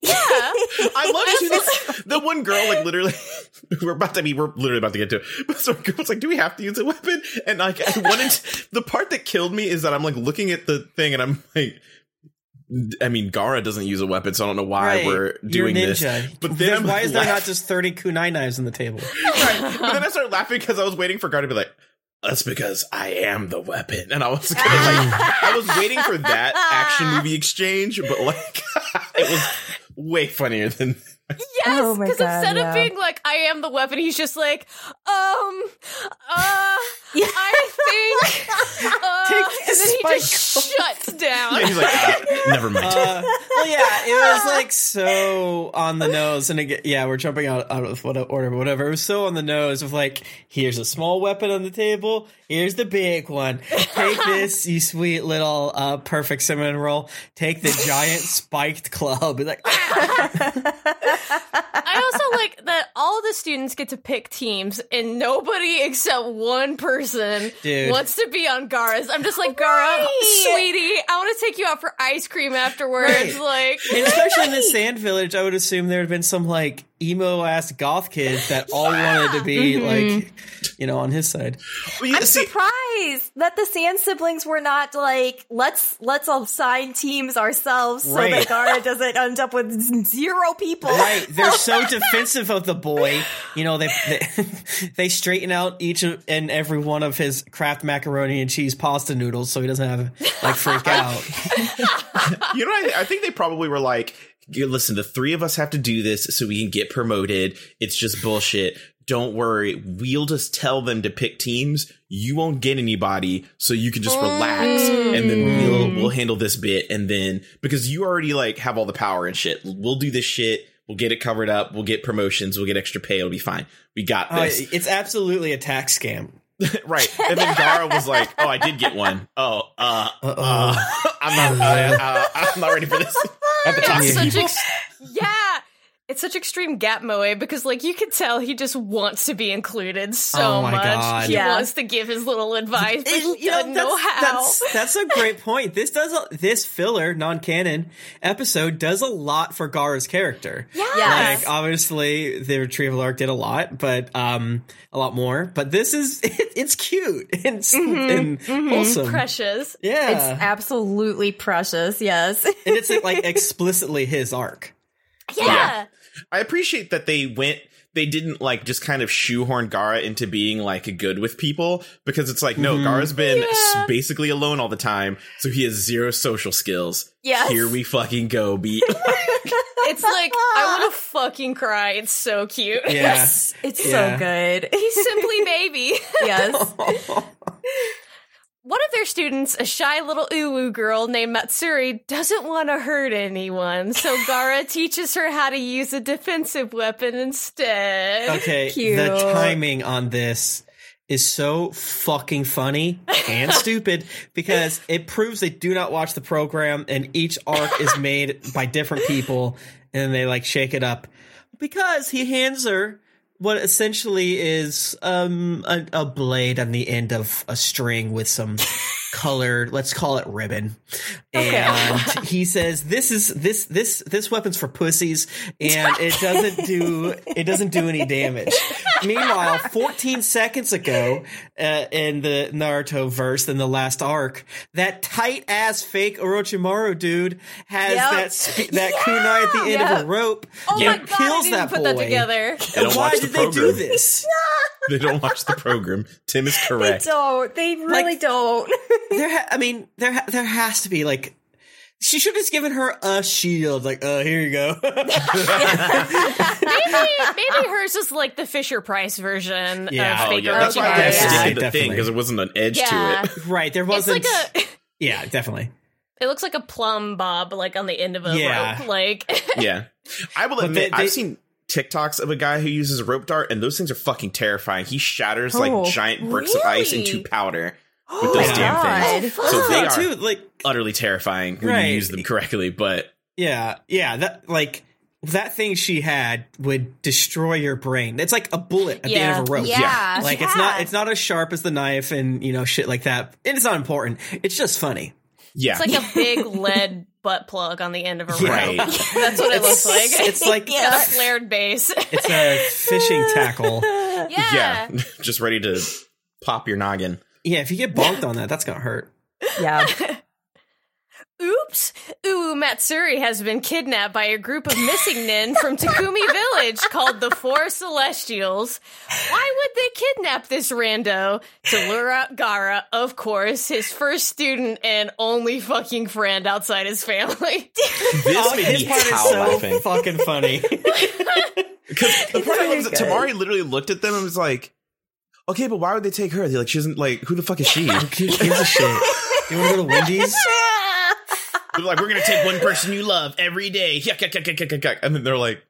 Yeah. I love too this, the one girl like literally we're about to be we're literally about to get to it. But so girl's like, do we have to use a weapon? And like I wanted to- the part that killed me is that I'm like looking at the thing and I'm like I mean Gaara doesn't use a weapon, so I don't know why Right. we're You're doing this. But then Then why is there not just 30 kunai knives on the table? right. But then I started laughing because I was waiting for Gaara to be like, that's because I am the weapon. And I was gonna like I was waiting for that action movie exchange, but like it was way funnier than Yes, Oh because God, instead yeah. of being like, I am the weapon, he's just like, um, uh, Yeah. I think, uh, Take and this then he just spike. shuts down. Yeah, he's like, "Ah, never mind. Uh, well, yeah, it was like so on the nose, and again, yeah, we're jumping out, out of what order, but whatever. It was so on the nose of like, here's a small weapon on the table, here's the big one. Take this, you sweet little uh, perfect cinnamon roll. Take the giant spiked club. Be like, I also like that all the students get to pick teams, and nobody except one person Dude. wants to be on Gaara's. I'm just like, Gaara, Right. sweetie, I want to take you out for ice cream afterwards. Right. Like, And especially in the sand village, I would assume there had been some like emo ass goth kids that all wanted to be mm-hmm. like, you know, on his side. Well, you- I'm see, surprised that the Sand siblings were not like, let's let's all sign teams ourselves so Right. that Gaara doesn't end up with zero people. Right, they're so defensive of the boy. You know, they they, they straighten out each and every one of his Kraft macaroni and cheese pasta noodles, so he doesn't have like freak out. you know, what I, I think they probably were like, "You- listen, the three of us have to do this so we can get promoted. It's just bullshit. Don't worry. We'll just tell them to pick teams. You won't get anybody, so you can just relax, and then we'll we'll handle this bit. And then because you already like have all the power and shit, we'll do this shit. We'll get it covered up. We'll get promotions. We'll get extra pay. It'll be fine. We got Uh, this. it's absolutely a tax scam. right. And then Gaara was like, "Oh, I did get one. Oh, uh, uh, I'm not. Uh, uh, I'm not ready for this." I have to talk such ex- yeah. It's such extreme gap moe because like you can tell he just wants to be included so Oh my much. God. He Yeah. wants to give his little advice, but he You know, doesn't know that's, how. that's that's a great point. This does a, this filler non-canon episode does a lot for Gaara's character. Yeah, Like obviously the retrieval arc did a lot, but um a lot more. But this is it, it's cute and, s- and wholesome. Precious. Yeah, It's absolutely precious, yes. and it's like explicitly his arc. Yeah. I appreciate that they went. They didn't like just kind of shoehorn Gaara into being like good with people because it's like no, mm-hmm. Gaara's been s- Yeah. basically alone all the time, so he has zero social skills. Yes. Here we fucking go, be It's like I want to fucking cry. It's so cute. Yeah. Yes. It's Yeah. so good. He's simply baby. yes. One of their students, a shy little uwu girl named Matsuri, doesn't want to hurt anyone, so Gaara teaches her how to use a defensive weapon instead. Okay, Cute. the timing on this is so fucking funny and stupid because it proves they do not watch the program and each arc is made by different people and they like shake it up. because he hands her what essentially is um a, a blade on the end of a string with some colored let's call it ribbon and he says this is this this this weapon's for pussies and it doesn't do it doesn't do any damage meanwhile 14 seconds ago uh, in the naruto verse in the last arc that tight ass fake orochimaru dude has Yep. that sp- that kunai at the end of a rope Oh and my god, I kills didn't that put boy that together. They don't why watch the did they do program. this? They don't watch the program. Tim is correct. They don't. They really Like- don't. There, ha- I mean, there, ha- there has to be like, she should have just given her a shield. Like, uh, here you go. maybe maybe hers is like the Fisher Price version Yeah. of Oh fake yeah, that's why Orochimaru. they Yeah. stick Yeah, the thing because it wasn't an edge Yeah. to it. right, there wasn't. like a yeah, definitely. it looks like a plum bob like on the end of a Yeah. rope. Like Yeah, I will admit they- they- I've seen TikToks of a guy who uses a rope dart, and those things are fucking terrifying. He shatters Oh, like giant bricks of ice into powder with Oh those my damn things. God. Oh, so they are too, like, utterly terrifying when Right. you use them correctly. But yeah, yeah, that, like, that thing she had would destroy your brain. It's like a bullet at Yeah. the end of a rope. Yeah. Like, it's not, it's not as sharp as the knife and, you know, shit like that. And it's not important. It's just funny. yeah, it's like a big lead butt plug on the end of a rope. Right. That's what it looks like. It's like, It's got a flared base. it's a fishing tackle. yeah. yeah, just ready to pop your noggin. Yeah, if you get bonked on that, that's gonna hurt. Yeah. Oops. Ooh, Matsuri has been kidnapped by a group of missing nin from Takumi Village called the Four Celestials. Why would they kidnap this rando? To lure out Gaara, of course, his first student and only fucking friend outside his family. This Oh, his part is so laughing. fucking funny. Because the part really was that. Temari literally looked at them and was like, "Okay, but why would they take her? They're like, she isn't like, who the fuck is she?" Who gives a shit? You want to go to Wendy's? They're like, "We're gonna take one person you love every day." Yuck, yuck, yuck, yuck, yuck, yuck, yuck. And then they're like,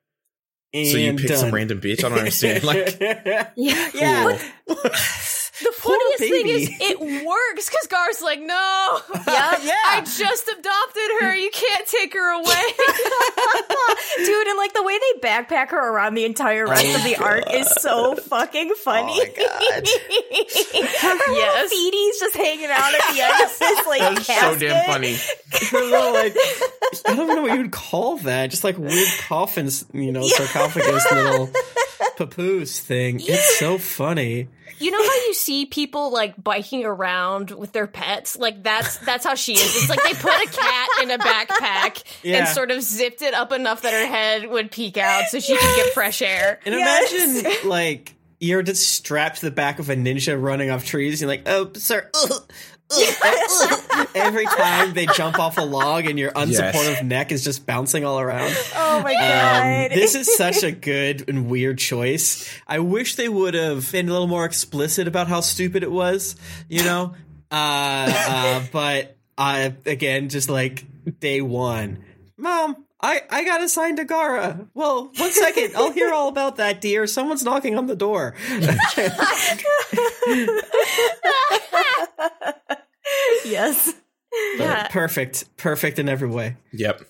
"So you And picked some random bitch?" I don't understand. Like, Yeah. yeah. The funniest thing is, it works because Gaara's like, no. Yeah. Yeah. I just adopted her. You can't take her away. Dude, and like the way they backpack her around the entire rest Oh, of the arc is so oh fucking funny. Oh, Her little Yes. feeties just hanging out at the end of this like that's so damn funny. Her little, like, I don't know what you would call that. Just like weird coffins, you know, sarcophagus little papoose thing. It's so funny. You know how you see people like biking around with their pets? Like that's that's how she is. It's like they put a cat in a backpack Yeah. and sort of zipped it up enough that her head would peek out so she could get fresh air. And Yes. imagine, like, you're just strapped to the back of a ninja running off trees. You're like, oh, sir. ugh, ugh, ugh." Every time they jump off a log and your unsupportive neck is just bouncing all around. Oh my Um, god. this is such a good and weird choice. I wish they would have been a little more explicit about how stupid it was, you know? Uh, uh, but I, again, just like day one, mom, I, I got assigned to Gaara. Well, one second. I'll hear all about that, dear. Someone's knocking on the door. yes. Yeah. Perfect. Perfect in every way. Yep.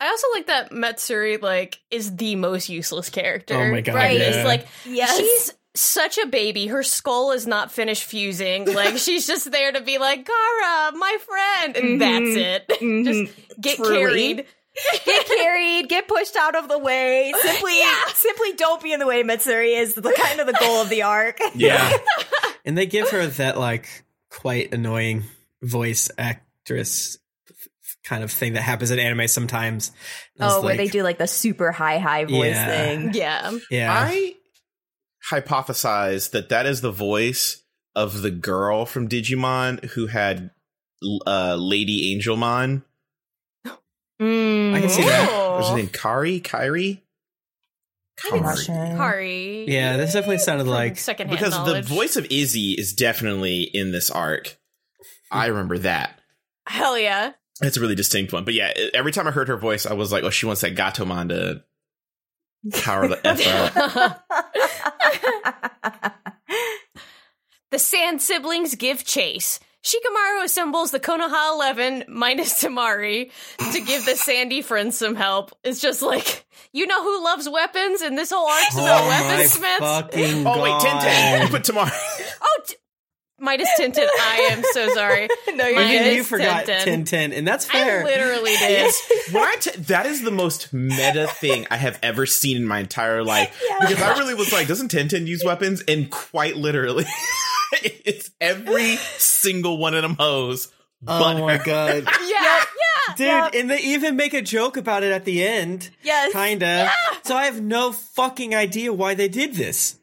I also like that Matsuri like is the most useless character. Oh my God, Right? yeah. It's like Yes. she's such a baby. Her skull is not finished fusing. Like she's just there to be like, Gaara, my friend, and that's mm-hmm. it. just mm-hmm. get Truly. carried. Get carried, get pushed out of the way. Simply, simply don't be in the way. Matsuri is the kind of the goal of the arc. Yeah. And they give her that, like, quite annoying voice actress kind of thing that happens in anime sometimes. And it's Oh, where they do like the super high high voice Yeah. thing. Yeah. Yeah. I hypothesize that that is the voice of the girl from Digimon who had uh, Lady Angelmon. Mm. I can see that. What's her name? Kari? Kyrie? I'm Kari. Kari. Yeah, this definitely sounded like secondhand Because knowledge. the voice of Izzy is definitely in this arc. I remember that. Hell yeah. It's a really distinct one. But yeah, every time I heard her voice, I was like, oh, she wants that Gatomon to power the F up. The Sand siblings give chase. Shikamaru assembles the Konoha 11 minus Temari to give the Sandy friends some help. It's just like, you know who loves weapons and this whole arc's oh about Oh my weaponsmiths? Oh wait, God. Tenten. Put tomorrow. Oh, t- minus Tenten. I am so sorry. No, you're Minus Even you forgot Tenten. Tenten, and that's fair. I literally did. when I t- that is the most meta thing I have ever seen in my entire life because I really was like, doesn't Tenten use weapons? And quite literally, it's every single one of them hoes. oh But my god, Yeah, yeah, dude! Yep. And they even make a joke about it at the end. Yes. kinda. So I have no fucking idea why they did this.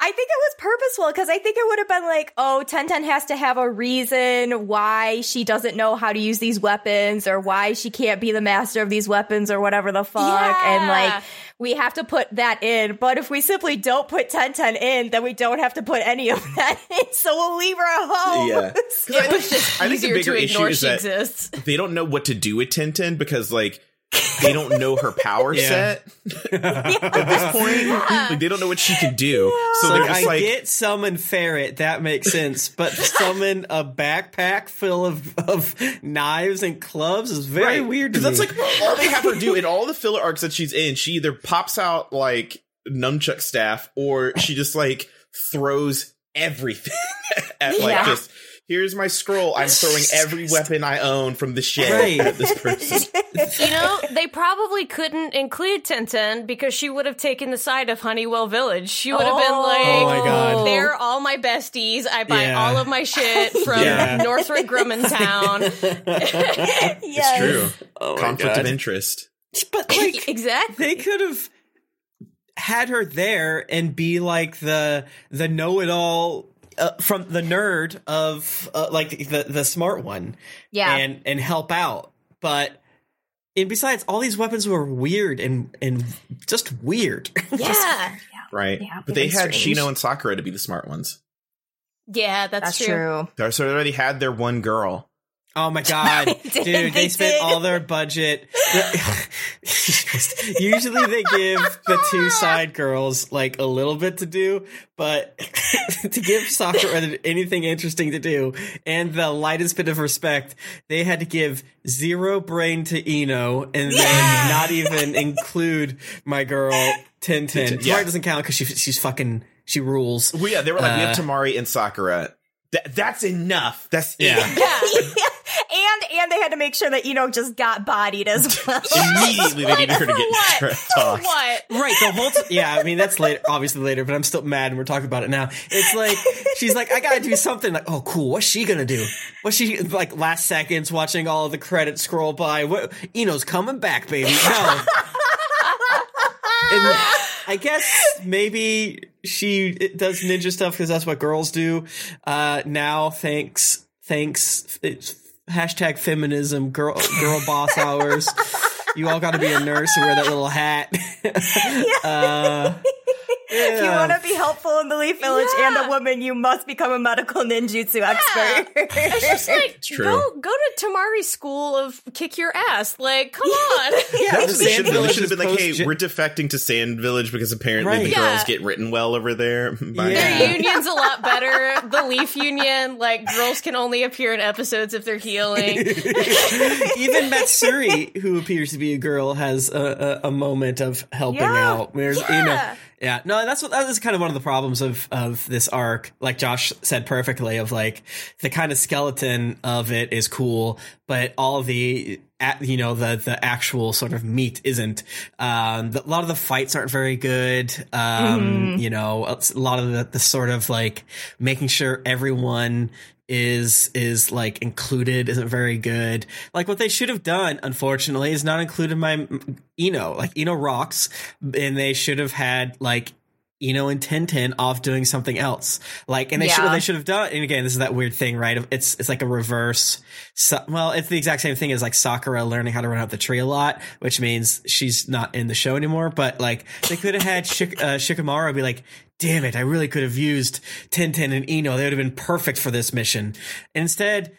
I think it was purposeful because I think it would have been like, oh, Tenten has to have a reason why she doesn't know how to use these weapons or why she can't be the master of these weapons or whatever the fuck. And like, we have to put that in. But if we simply don't put Tenten in, then we don't have to put any of that in. So we'll leave her at home. Yeah. It was just I think the easier bigger to issue is that- exists. they don't know what to do with Tenten because like they don't know her power Yeah. set at this point. Like they don't know what she can do. So they're Like, just I like get summon ferret, that makes sense, but summon a backpack full of, of knives and clubs is very weird. Because that's like all they have her do in all the filler arcs that she's in. She either pops out like nunchuck staff, or she just like throws everything at like Yeah. just. Here's my scroll. I'm throwing every weapon I own from the shed Right. at this person. You know, they probably couldn't include Tenten because she would have taken the side of Honeywell Village. She would have been Oh. like, Oh my God. they're all my besties. I buy Yeah. all of my shit from Yeah. Northrop Grumman Town. Yes. It's true. Oh my Conflict God. of interest. But like, exactly. they could have had her there and be like the the know-it-all uh, from the nerd of uh, like the the smart one Yeah. and and help out but and besides all these weapons were weird and and just weird yeah. Right. Yeah, but they had strange. Shino and Sakura to be the smart ones. Yeah, that's, That's true. true. So they already had their one girl. Oh my god, They did, dude! They, they spent did. all their budget. Usually, they give the two side girls like a little bit to do, but to give Sakura anything interesting to do and the lightest bit of respect, they had to give zero brain to Ino and then not even include my girl Tenten. Tenten, Yeah. yeah. doesn't count because she, she's fucking she rules. Well, yeah, they were like, we have Uh, Temari and Sakura. That that's enough. That's Yeah. it. Yeah. And and they had to make sure that Ino just got bodied as well. Immediately, they needed her to get What? her For talk. what? Right, the whole t- yeah. I mean, that's later, obviously later, but I'm still mad, and we're talking about it now. It's like she's like, I gotta do something. Like, oh, cool. What's she gonna do? What's she like? Last seconds, watching all of the credits scroll by. What Ino's coming back, baby. No. And I guess maybe she does ninja stuff because that's what girls do. Uh, now, thanks, thanks. It's hashtag feminism, girl, girl boss hours. You all got to be a nurse and wear that little hat. uh, If you want to be helpful in the Leaf Village and Yeah. a woman, you must become a medical ninjutsu expert. It's just like true. go go to Temari's school of kick your ass. Like, come on. yeah, That's the they Sand should have Village should have been like, hey, we're defecting to Sand Village because apparently Right. the Yeah. girls get written well over there. Yeah. Their union's a lot better. The Leaf Union, like girls can only appear in episodes if they're healing. Even Matsuri, who appears to be a girl, has a, a, a moment of helping Yeah. out. There's, you know, Yeah. no, that's what that is kind of one of the problems of of this arc. Like Josh said perfectly, of like the kind of skeleton of it is cool, but all the you know the the actual sort of meat isn't. Um, the, a lot of the fights aren't very good. Um, you know, a lot of the the sort of like making sure everyone is is like included isn't very good. Like what they should have done, unfortunately, is not included my Ino. Like Ino rocks, and they should have had like Ino and Tenten off doing something else. Like, and they should they should have done. And again, this is that weird thing, right? It's it's like a reverse. So, well, it's the exact same thing as like Sakura learning how to run up the tree a lot, which means she's not in the show anymore. But like, they could have had Shik- uh, Shikamaru be like. Damn it! I really could have used Tenten and Ino. They would have been perfect for this mission. Instead,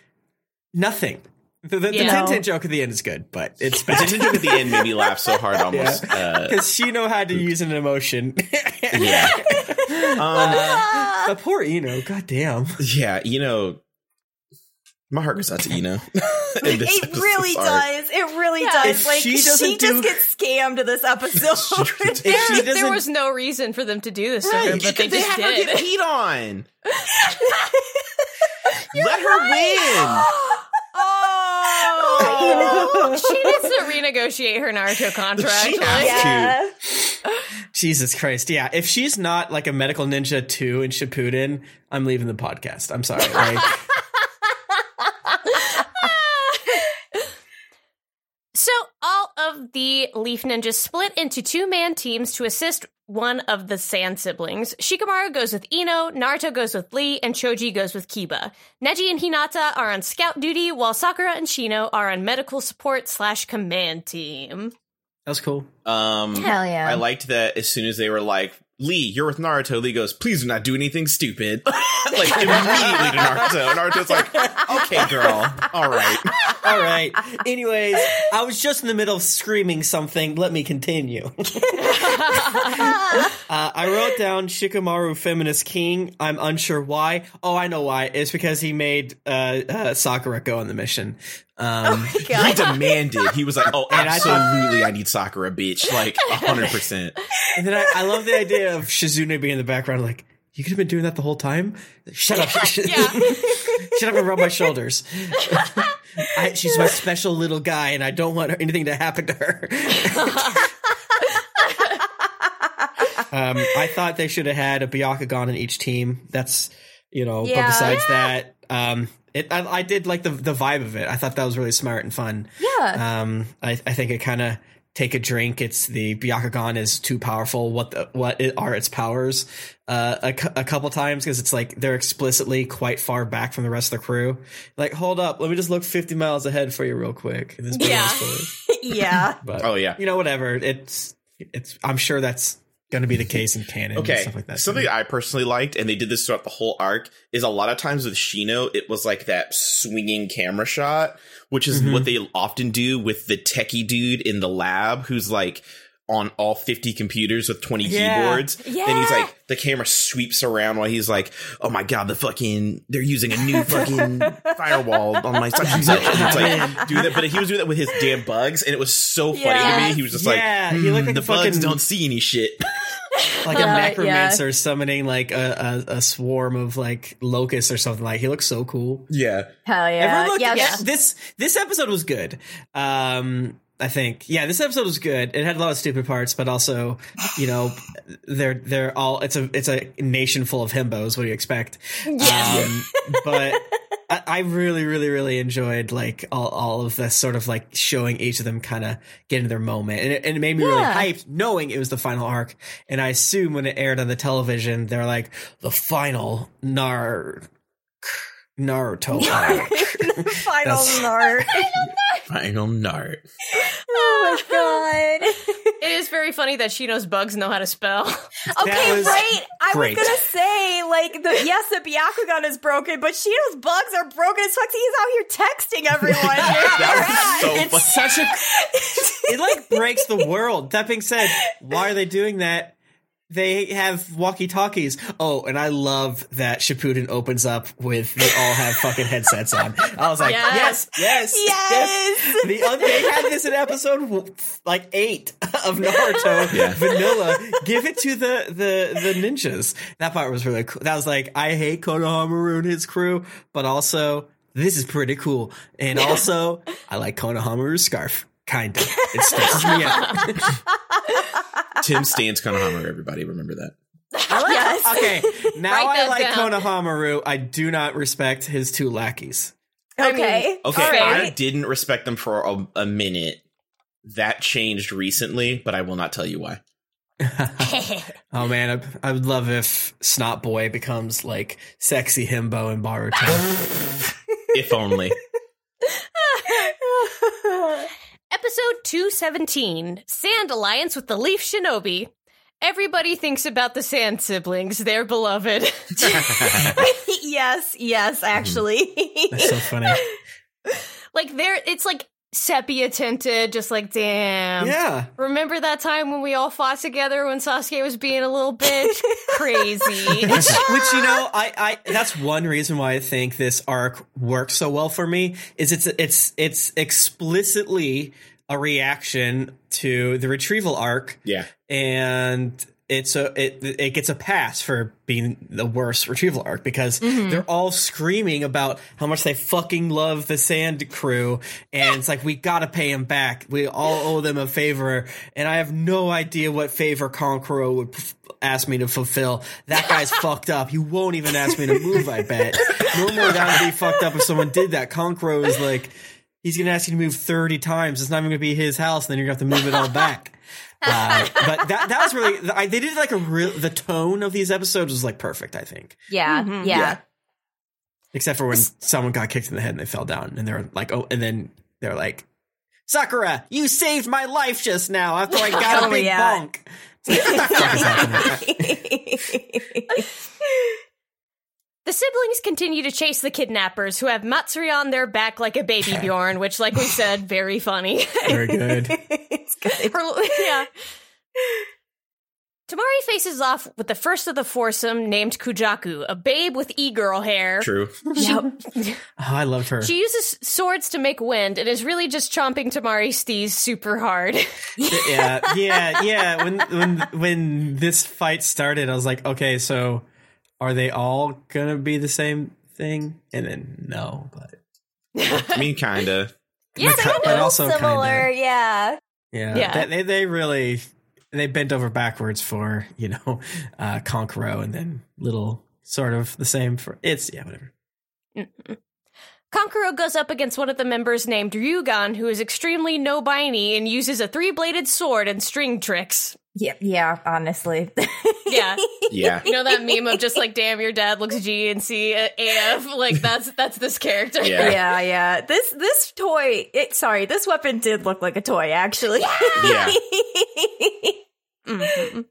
nothing. The, the, Yeah. the Tenten joke at the end is good, but it's The bad. Tenten joke at the end made me laugh so hard almost. Uh, because Shino had to use an emotion. yeah. Um, but poor Ino, goddamn. yeah, you know, My heart goes out to Ino. In It episode's really arc. does. It really Yeah. does. If like she she, doesn't just gets scammed this episode. If she There, doesn't, there was no reason for them to do this to her, Right, but they they just had her did. get peed on. Let her win. Oh, she needs to renegotiate her Naruto contract. She like- has yeah. Jesus Christ, yeah. If she's not like a medical ninja two in Shippuden, I'm leaving the podcast. I'm sorry. Like, So all of the Leaf Ninjas split into two man teams to assist one of the Sand siblings. Shikamaru goes with Ino, Naruto goes with Lee, and Choji goes with Kiba. Neji and Hinata are on scout duty, while Sakura and Shino are on medical support slash command team. that was cool. Um, Hell yeah. I liked that as soon as they were like, Lee, you're with Naruto. Lee goes, please do not do anything stupid. like immediately to Naruto. Naruto's like, okay, girl. All right. All right. Anyways, I was just in the middle of screaming something. Let me continue. uh, I wrote down Shikamaru Feminist King. I'm unsure why. Oh, I know why. It's because he made uh, uh, Sakura go on the mission. Um, He demanded. He was like, oh, And I absolutely, I need Sakura, bitch. Like, 100%. and then I, I love the idea of Shizune being in the background, like, you could have been doing that the whole time. Shut up! Yeah. Shut up and rub my shoulders. I, she's my special little guy, and I don't want her, anything to happen to her. um, I thought they should have had a Byakugan in each team. That's you know. But Yeah. besides that, um, it I, I did like the the vibe of it. I thought that was really smart and fun. Yeah. Um, I, I think it kind of take a drink. It's the Byakugan is too powerful. What the, what it, are its powers? Uh, a, cou- a couple times because it's like they're explicitly quite far back from the rest of the crew. Like, hold up, let me just look fifty miles ahead for you real quick. This Yeah. yeah. but Oh, yeah. you know, whatever. It's it's. I'm sure that's going to be the case in canon. and Okay, stuff like that. something I personally liked, and they did this throughout the whole arc, is a lot of times with Shino, it was like that swinging camera shot, which is Mhm. what they often do with the techie dude in the lab who's like on all 50 computers with 20 Yeah. keyboards. Yeah. And he's like, the camera sweeps around while he's like, oh my god, the fucking, they're using a new fucking firewall on my such and such. And it's like, do that. But he was doing that with his damn bugs, and it was so funny to me. He was just Yeah, like, he looked "Hmm, like the a bugs don't see any shit. like a Uh, necromancer summoning like a, a, a swarm of like locusts or something. Like he looks so cool. yeah. Hell yeah. Everyone looked, yeah. yeah, this this episode was good. Um, I think, yeah, this episode was good. It had a lot of stupid parts, but also, you know, they're they're all. It's a it's a nation full of himbos. What do you expect? Um, but I, I really, really, really enjoyed like all, all of this sort of like showing each of them kind of getting their moment, and it, and it made me really hyped knowing it was the final arc. And I assume when it aired on the television, they're like the final Nar. Naruto arc. Final That's- nart. Final Nart. oh my god. It is very funny that she knows bugs know how to spell. Okay, was right. I great. was gonna say, like, the yes, the Byakugan is broken, but she knows bugs are broken as fuck. He's out here texting everyone. That was so funny. such a it like breaks the world. That being said, why are they doing that? They have walkie talkies. Oh, and I love that Shippuden opens up with they all have fucking headsets on. I was like, yes, Yes. yes, Yes. The uh, they had this in episode like eight of Naruto Yeah. vanilla. Give it to the the the ninjas. That part was really cool. That was like I hate Konohamaru and his crew, but also this is pretty cool. And also I like Konohamaru's scarf. Kind of. It stretches me out. Tim stands Konohamaru, everybody. Remember that. I like, Yes. Okay, now Write I like down. Konohamaru. I do not respect his two lackeys. Okay. Okay, All I didn't respect them for a, a minute. That changed recently, but I will not tell you why. Oh man, I, I would love if Snot Boy becomes like sexy himbo in Boruto. If only. Episode 217 Sand Alliance with the Leaf Shinobi. Everybody thinks about the Sand siblings, their beloved. yes, yes, mm-hmm. actually. That's so funny. like they're it's like sepia tinted, just like damn. Yeah. Remember that time when we all fought together when Sasuke was being a little bitch? Crazy. which, which you know, I, I that's one reason why I think this arc works so well for me is it's it's it's explicitly a reaction to the retrieval arc, Yeah. and it's a it it gets a pass for being the worst retrieval arc because mm-hmm. they're all screaming about how much they fucking love the Sand Crew, and it's like we gotta pay them back. We all owe them a favor, and I have no idea what favor Kankuro would ask me to fulfill. That guy's fucked up. He won't even ask me to move. I bet. Normally that would be fucked up if someone did that. Kankuro is like. He's gonna ask you to move thirty times. It's not even gonna be his house. And then you're gonna have to move it all back. Uh, but that that was really I, they did like a real the tone of these episodes was like perfect I think Yeah, Mhm. yeah. Yeah. except for when someone got kicked in the head and they fell down and they were like oh and then they're like Sakura you saved my life just now after I got a Oh, big yeah. bonk like, what the fuck is happening? The siblings continue to chase the kidnappers who have Matsuri on their back like a baby Bjorn, which, like we said, very funny. very good it's good. Her- yeah. Temari faces off with the first of the foursome named Kujaku, a babe with e-girl hair. True. Yep. oh, ah, I loved her She uses swords to make wind and is really just chomping Temari's steez super hard. yeah yeah yeah when when when this fight started I was like okay so are they all gonna be the same thing and then no but I mean, kinda. Yeah, but, they but also similar, kinda. yeah. Yeah, Yeah. They, they they really they bent over backwards for you know uh Kankuro and then little sort of the same for it's yeah whatever. Kankuro goes up against one of the members named Ryugan, who is extremely no biney and uses a three bladed sword and string tricks. Yeah, yeah, honestly. Yeah. Yeah. You know that meme of just like, damn, your dad looks G and C uh, AF? Like, that's that's this character. Yeah. yeah, yeah. This this toy, it, sorry, this weapon did look like a toy actually. Yeah. Mhm.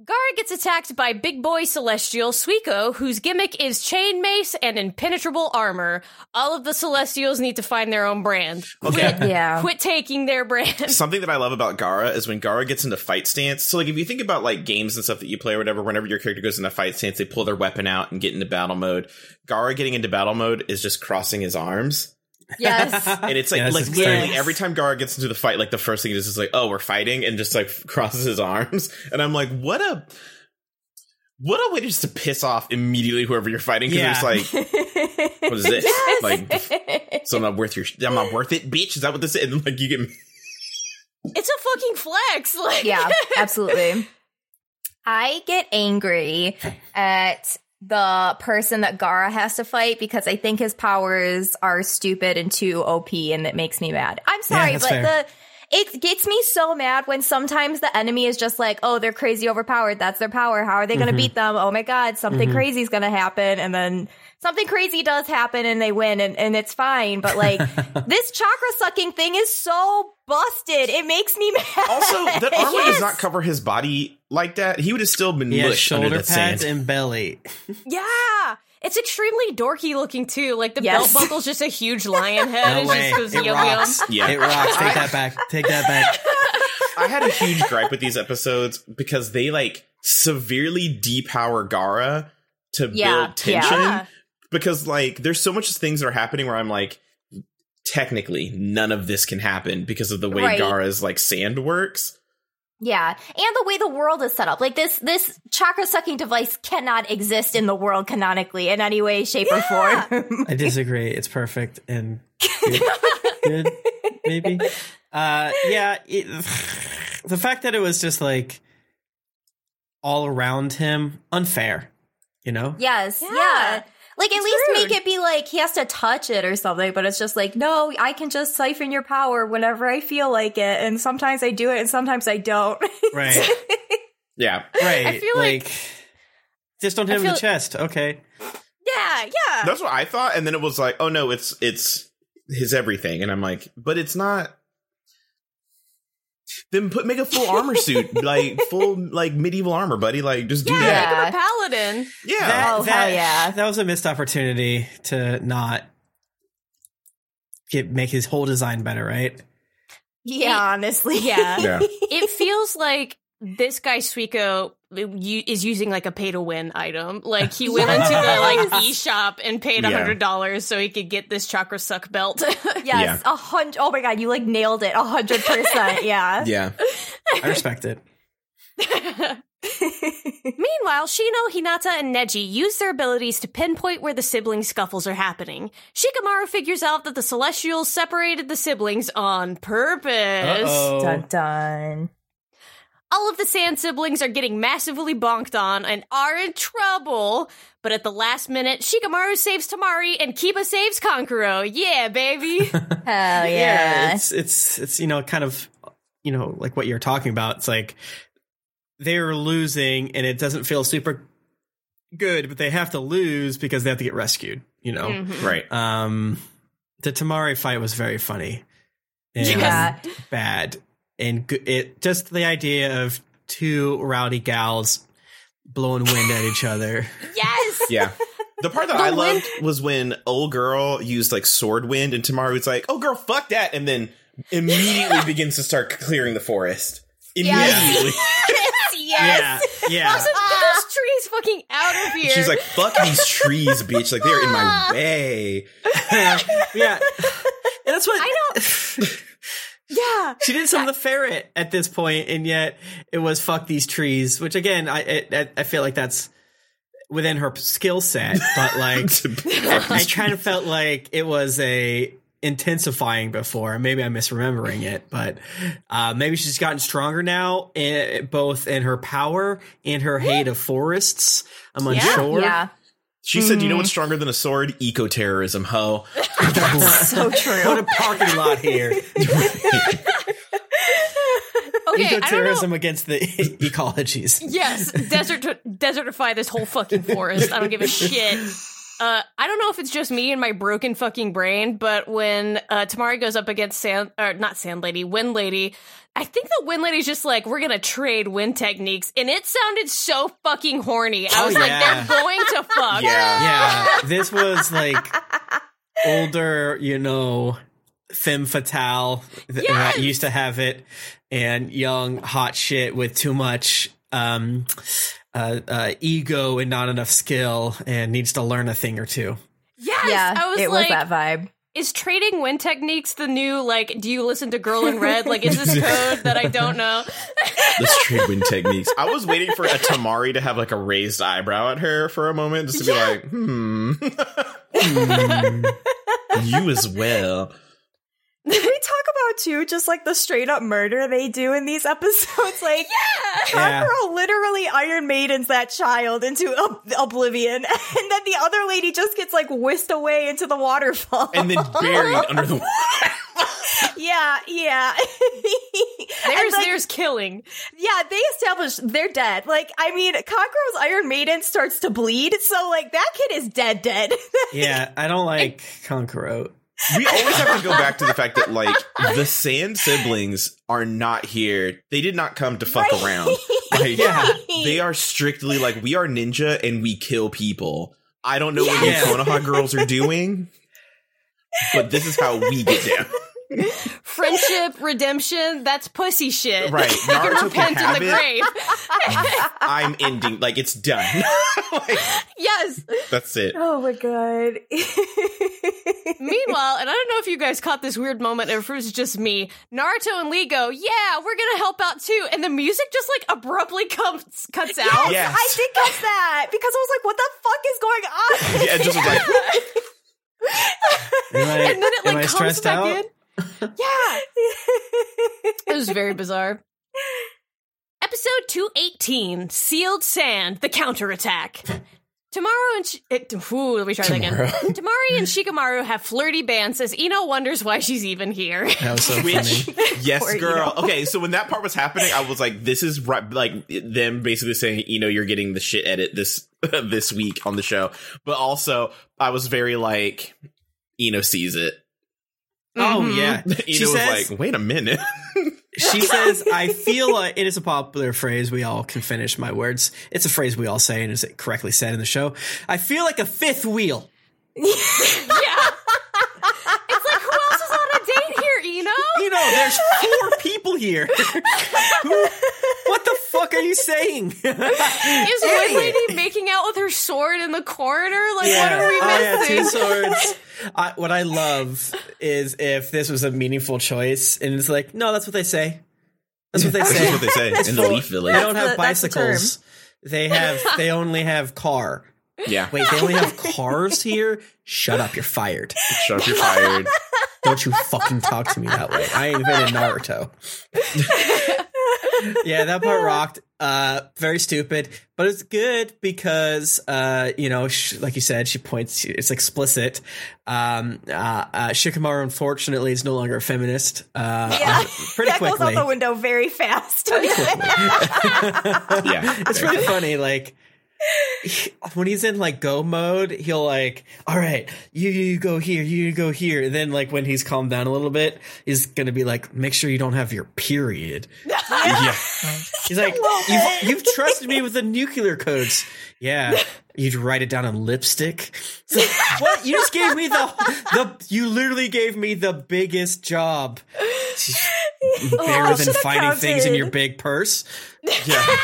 Gaara gets attacked by big boy celestial Suiko, whose gimmick is chain mace and impenetrable armor. All of the celestials need to find their own brand. Okay. Quit, yeah. quit taking their brand. Something that I love about Gaara is when Gaara gets into fight stance. So, like, if you think about like games and stuff that you play or whatever, whenever your character goes into fight stance, they pull their weapon out and get into battle mode. Gaara getting into battle mode is just crossing his arms, Yes. and it's like Yes, like it's literally every time Gaara gets into the fight, like the first thing he does is like, "Oh, we're fighting," and just like crosses his arms, and I'm like, what a. What a way just to piss off immediately whoever you're fighting because Yeah. it's like, what is this? Like, so I'm not worth your, I'm not worth it, bitch. Is that what this is? And like, you get It's a fucking flex. Like, yeah, absolutely. I get angry at the person that Gaara has to fight because I think his powers are stupid and too OP and it makes me mad. I'm sorry, that's but fair. the it gets me so mad when sometimes the enemy is just like, oh, they're crazy overpowered. That's their power. How are they going to mm-hmm. beat them? Oh my God, something mm-hmm. crazy is going to happen. And then something crazy does happen and they win and, and it's fine. But like, this chakra sucking thing is so busted. It makes me mad. Also, that armor Yes. does not cover his body like that. He would have still been Yeah, mush under shoulder that pads sand. and belly. Yeah. It's extremely dorky looking too. Like the Yes. belt buckle's just a huge lion head. No it's way. just goes It rocks. Yeah. It rocks. Take that back. Take that back. I had a huge gripe with these episodes because they like severely depower Gaara to Yeah, build tension. yeah. Because like there's so much things that are happening where I'm like, technically none of this can happen because of the way Right. Gaara's like sand works. Yeah, and the way the world is set up. Like this this chakra sucking device cannot exist in the world canonically in any way, shape, or form. I disagree. It's perfect and good, good maybe. Uh, yeah, it, the fact that it was just like all around him, unfair. You know, yes, Yeah. yeah. Like at It's least rude. make it be like he has to touch it or something, but it's just like, no, I can just siphon your power whenever I feel like it. And sometimes I do it and sometimes I don't. right, Yeah. right. I feel like- just don't hit him in the feel- chest. Okay, Yeah, yeah. That's what I thought, and then it was like, oh no, it's it's his everything, and I'm like, but it's not. Then put make a full armor suit, like full like medieval armor, buddy. Like just do yeah, that. make him a paladin. Yeah, that, Oh, that, hell yeah. that was a missed opportunity to not get make his whole design better, right? Yeah, honestly. Yeah. Yeah. it feels like this guy Suiko is using like a pay to win item. Like he went into the like e shop and paid a hundred dollars so he could get this chakra suck belt. Yes, a hundred. Oh my god, you like nailed it. A hundred percent. Yeah. Yeah. I respect it. Meanwhile, Shino, Hinata, and Neji use their abilities to pinpoint where the sibling scuffles are happening. Shikamaru figures out that the Celestials separated the siblings on purpose. Uh-oh. Dun dun. All of the Sand siblings are getting massively bonked on and are in trouble. But at the last minute, Shikamaru saves Temari and Kiba saves Kankuro. Yeah, baby. Hell yeah. it's it's it's you know kind of you know like what you're talking about. It's like they're losing and it doesn't feel super good, but they have to lose because they have to get rescued. You know, Mhm. Right. um, the Temari fight was very funny and Yeah. bad, and it just the idea of two rowdy gals blowing wind at each other. Yes. Yeah. The part that The I wind- loved was when old girl used like sword wind and Temari's like, "Oh girl, fuck that," and then immediately begins to start clearing the forest. Immediately, yes. Yeah, yeah. I was get those trees fucking out of here. she's like, "Fuck these trees, bitch! Like they're in my way." yeah. And that's what I don't. Yeah. she did some of the ferret at this point, and yet it was fuck these trees, which again, I I, I feel like that's within her skill set, but like I kind of felt like it was a intensifying before. Maybe I'm misremembering it, but uh, maybe she's gotten stronger now, in, both in her power and her hate of forests. I'm unsure. Yeah. She said, "You know what's stronger than a sword? Eco terrorism, ho." So true. What a parking lot here. Okay, I don't know. Eco-terrorism against the ecologies. Yes, desert desertify this whole fucking forest. I don't give a shit. Uh, I don't know if it's just me and my broken fucking brain, but when uh, Temari goes up against Sand, or not Sand Lady, Wind Lady, I think the Wind Lady's just like, we're gonna trade wind techniques, and it sounded so fucking horny. I Oh, was like, they're going to fuck. Yeah. Yeah, this was like older, you know, femme fatale th- Yes! that used to have it, and young hot shit with too much um, uh, uh, ego and not enough skill, and needs to learn a thing or two. Yes, yeah. I was it like, was that vibe. Is trading wind techniques the new like? Do you listen to Girl in Red? Like, is this code that I don't know? Let's trade wind techniques. I was waiting for a Temari to have like a raised eyebrow at her for a moment, just to be like, "Hmm, Hmm. you as well." They talk about too, just like the straight up murder they do in these episodes. Like, Yeah. Kankuro literally Iron Maidens that child into ob- oblivion, and then the other lady just gets like whisked away into the waterfall. And then buried under the water. yeah, yeah. There's like, there's killing. yeah, they establish they're dead. Like, I mean, Kankuro's Iron Maiden starts to bleed, so like that kid is dead, dead. Yeah, I don't like Kankuro. We always have to go back to the fact that like the Sand siblings are not here. They did not come to fuck Right. around. Like, Yeah. they are strictly like we are ninja and we kill people. I don't know what you Yes. Konoha girls are doing, but this is how we get down. Friendship, redemption, that's pussy shit. Right. You can Naruto can repent in the it. grave. I'm ending like it's done. Like, yes. that's it. oh my god. Meanwhile, and I don't know if you guys caught this weird moment, if it was just me, Naruto and Lee go, yeah, we're gonna help out too. And the music just like abruptly comes, cuts out. Yes. I did catch that because I was like, what the fuck is going on? Yeah, just like I, And then it like comes back out? in. Yeah. It was very bizarre. Episode 218 Sealed Sand, the counterattack. Tomorrow and Sh- it, ooh, let me try that again. Tomorrow. Temari and Shikamaru have flirty bands as Ino wonders why she's even here. That was so funny. Yes, Poor girl. Ino. Okay, so when that part was happening, I was like, "This is right." Like them basically saying, "You know, you're getting the shit edit this this week on the show." But also, I was very like, Ino sees it. Oh Mhm. yeah, Ino she was says. like, "Wait a minute." she says, "I feel like it is a popular phrase. We all can finish my words. It's a phrase we all say, and is it correctly said in the show? I feel like a fifth wheel. Yeah. It's like, who else you know? There's four people here. Who, what the fuck are you saying? Is one lady making out with her sword in the corner? Like, what are we Oh, yeah, missing? two swords. I, what I love is if this was a meaningful choice, and it's like, no, that's what they say. That's what they say. That's say. what they say in the Leaf Village. They don't have the- that's the bicycles. They have. They only have car. Yeah. Wait, they only have cars here. Shut up! You're fired. Shut up, you're fired. Don't you fucking talk to me that way. I invented Naruto. yeah, that part rocked. Uh, very stupid, but it's good because, uh, you know, sh- like you said, she points. It's explicit. Um, uh, uh, Shikamaru, unfortunately, is no longer a feminist. Uh, Yeah, pretty that goes quickly. out the window very fast. Yeah. it's really funny. Like he- when he's in like go mode, he'll like, all right, you you go here, you go here. And then like when he's calmed down a little bit, he's gonna be like, make sure you don't have your period. yeah. He's like, you've, you've trusted me with the nuclear codes. Yeah. You'd write it down in lipstick. It's like, what? You just gave me the the. You literally gave me the biggest job. Bigger oh, I than should've finding things in your big purse. Yeah.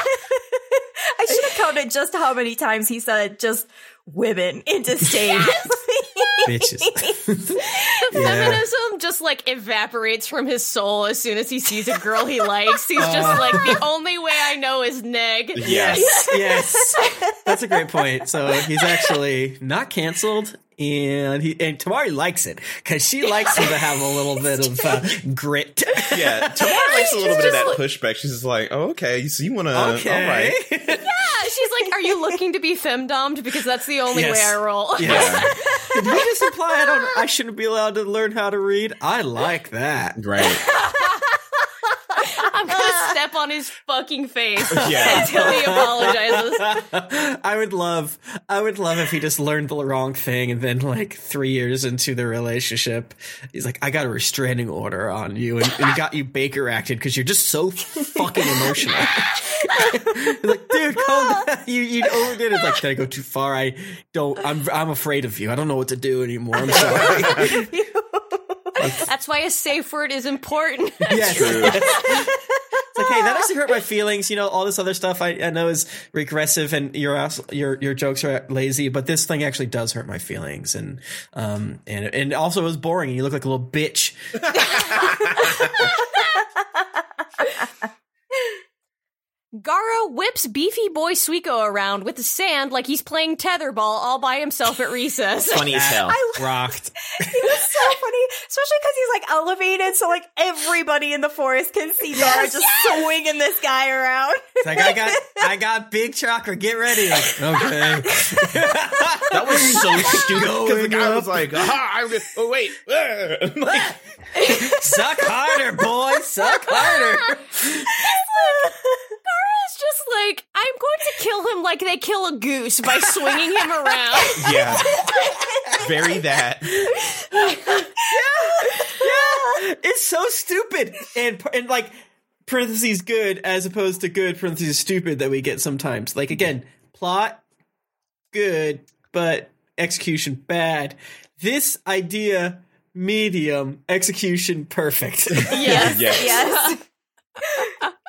I should have counted just how many times he said just women into stage. Bitches. Feminism just like evaporates from his soul as soon as he sees a girl he likes. He's just like, the only way I know is neg. Yes. yes, that's a great point. So he's actually not canceled, and he and Temari likes it because she likes him to have a little bit of uh, grit. Yeah. Temari likes a little bit of that pushback. She's just like, oh, okay. So you want to, Okay. all right. Yeah, she's like, are you looking to be femdomed? Because that's the only Yes. way I roll. Yes. Did you just imply I don't? I shouldn't be allowed to learn how to read? I like that. Right. I'm gonna step on his fucking face Yeah. until he apologizes. I would love, I would love if he just learned the wrong thing, and then like three years into the relationship, he's like, "I got a restraining order on you, and, and got you Baker acted because you're just so fucking emotional." He's like, dude, calm down. You you overdid it. Like, did I go too far? I don't. I'm I'm afraid of you. I don't know what to do anymore. I'm sorry. That's why a safe word is important. yes. True. It's like, hey, that actually hurt my feelings. You know, all this other stuff I, I know is regressive, and your ass- your your jokes are lazy, but this thing actually does hurt my feelings, and um and and also it was boring. and You look like a little bitch. Gaara whips beefy boy Suiko around with the sand like he's playing tetherball all by himself at recess. Funny as hell. I Rocked. He was so funny, especially because he's like elevated, so like everybody in the forest can see Gaara just swinging this guy around. It's like I got I got big chakra. Get ready. Like, okay. That was so stupid because the Going guy up. was like, Aha, I'm gonna, oh wait, like, Suck harder, boy. Suck harder. Gaara's just like, I'm going to kill him like they kill a goose by swinging him around. yeah, very that. yeah. Yeah. It's so stupid. And and like parentheses good as opposed to good parentheses stupid that we get sometimes. Like again, plot good, but execution bad. This idea medium, execution perfect. Yes. Yes. yes.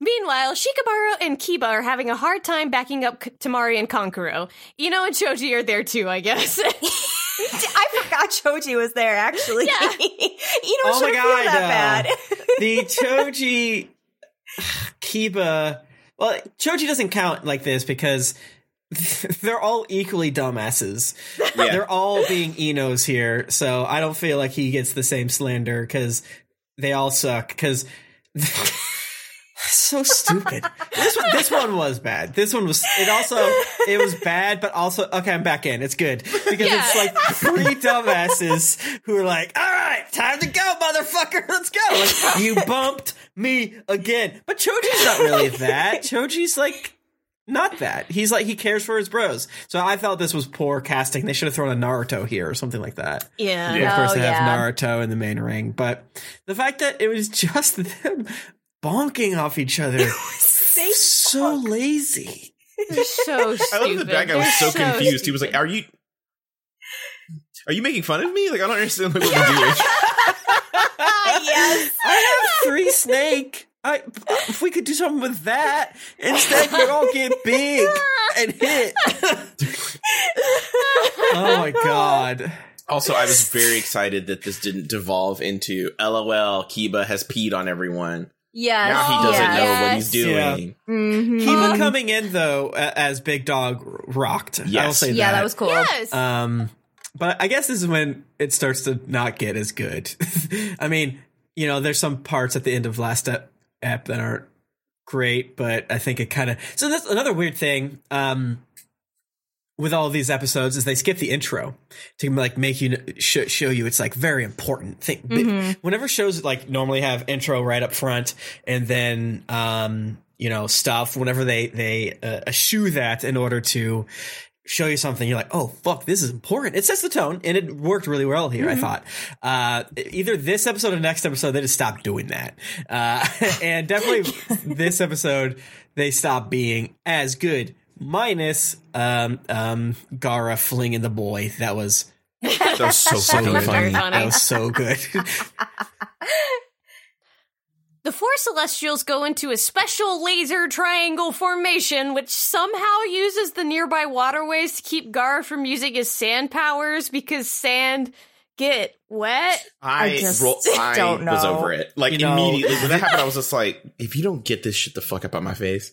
Meanwhile, Shikamaru and Kiba are having a hard time backing up K- Temari and Kankuro. Ino and Choji are there too, I guess. I forgot Choji was there actually. Yeah. you know, Oh my shouldn't feel God, that uh, bad. the Choji Kiba. Well, Choji doesn't count like this because they're all equally dumbasses. Yeah. They're all being Inos here, so I don't feel like he gets the same slander because they all suck. Because so stupid. This one, this one was bad. This one was. It also it was bad, but also okay. I'm back in. It's good because it's like three dumbasses who are like, "All right, time to go, motherfucker. Let's go." Like, you bumped me again, but Choji's not really that. Choji's like not that. He's like he cares for his bros. So I felt this was poor casting. They should have thrown a Naruto here or something like that. yeah. Of course, Oh, they yeah. have Naruto in the main ring, but the fact that it was just them bonking off each other, They so lazy. They're so stupid. I love the that guy was They're so confused. He was like, "Are you, are you making fun of me? Like, I don't understand like, what we're doing." yes. I have three snake. I if we could do something with that instead, we all get big and hit. oh my god! Also, I was very excited that this didn't devolve into LOL. Kiba has peed on everyone. Yes. Now he doesn't yes. know what he's Yeah. doing. Mhm. Kiba coming in though as Big Dog rocked. I'll Yes. say Yeah, that. that was cool. Yes. Um, but I guess this is when it starts to not get as good. I mean, you know, there's some parts at the end of last ep, ep that aren't great, but I think it kind of. So that's another weird thing. Um, with all these episodes, is they skip the intro to like make you sh- show you it's like very important thing. Bi- Whenever shows like normally have intro right up front, and then um, you know stuff. Whenever they they uh, eschew that in order to show you something, you're like, oh fuck, this is important. It sets the tone, and it worked really well here. I thought uh, either this episode or next episode they just stopped doing that, uh, and definitely this episode they stopped being as good. Minus um, um, Gaara flinging the boy. That was That was so fucking Very funny. funny. that was so good. The four celestials go into a special laser triangle formation, which somehow uses the nearby waterways to keep Gaara from using his sand powers because sand get wet. I, I just roll, I don't know. was over it. Like You know- immediately when that happened, I was just like, if you don't get this shit the fuck up out my face.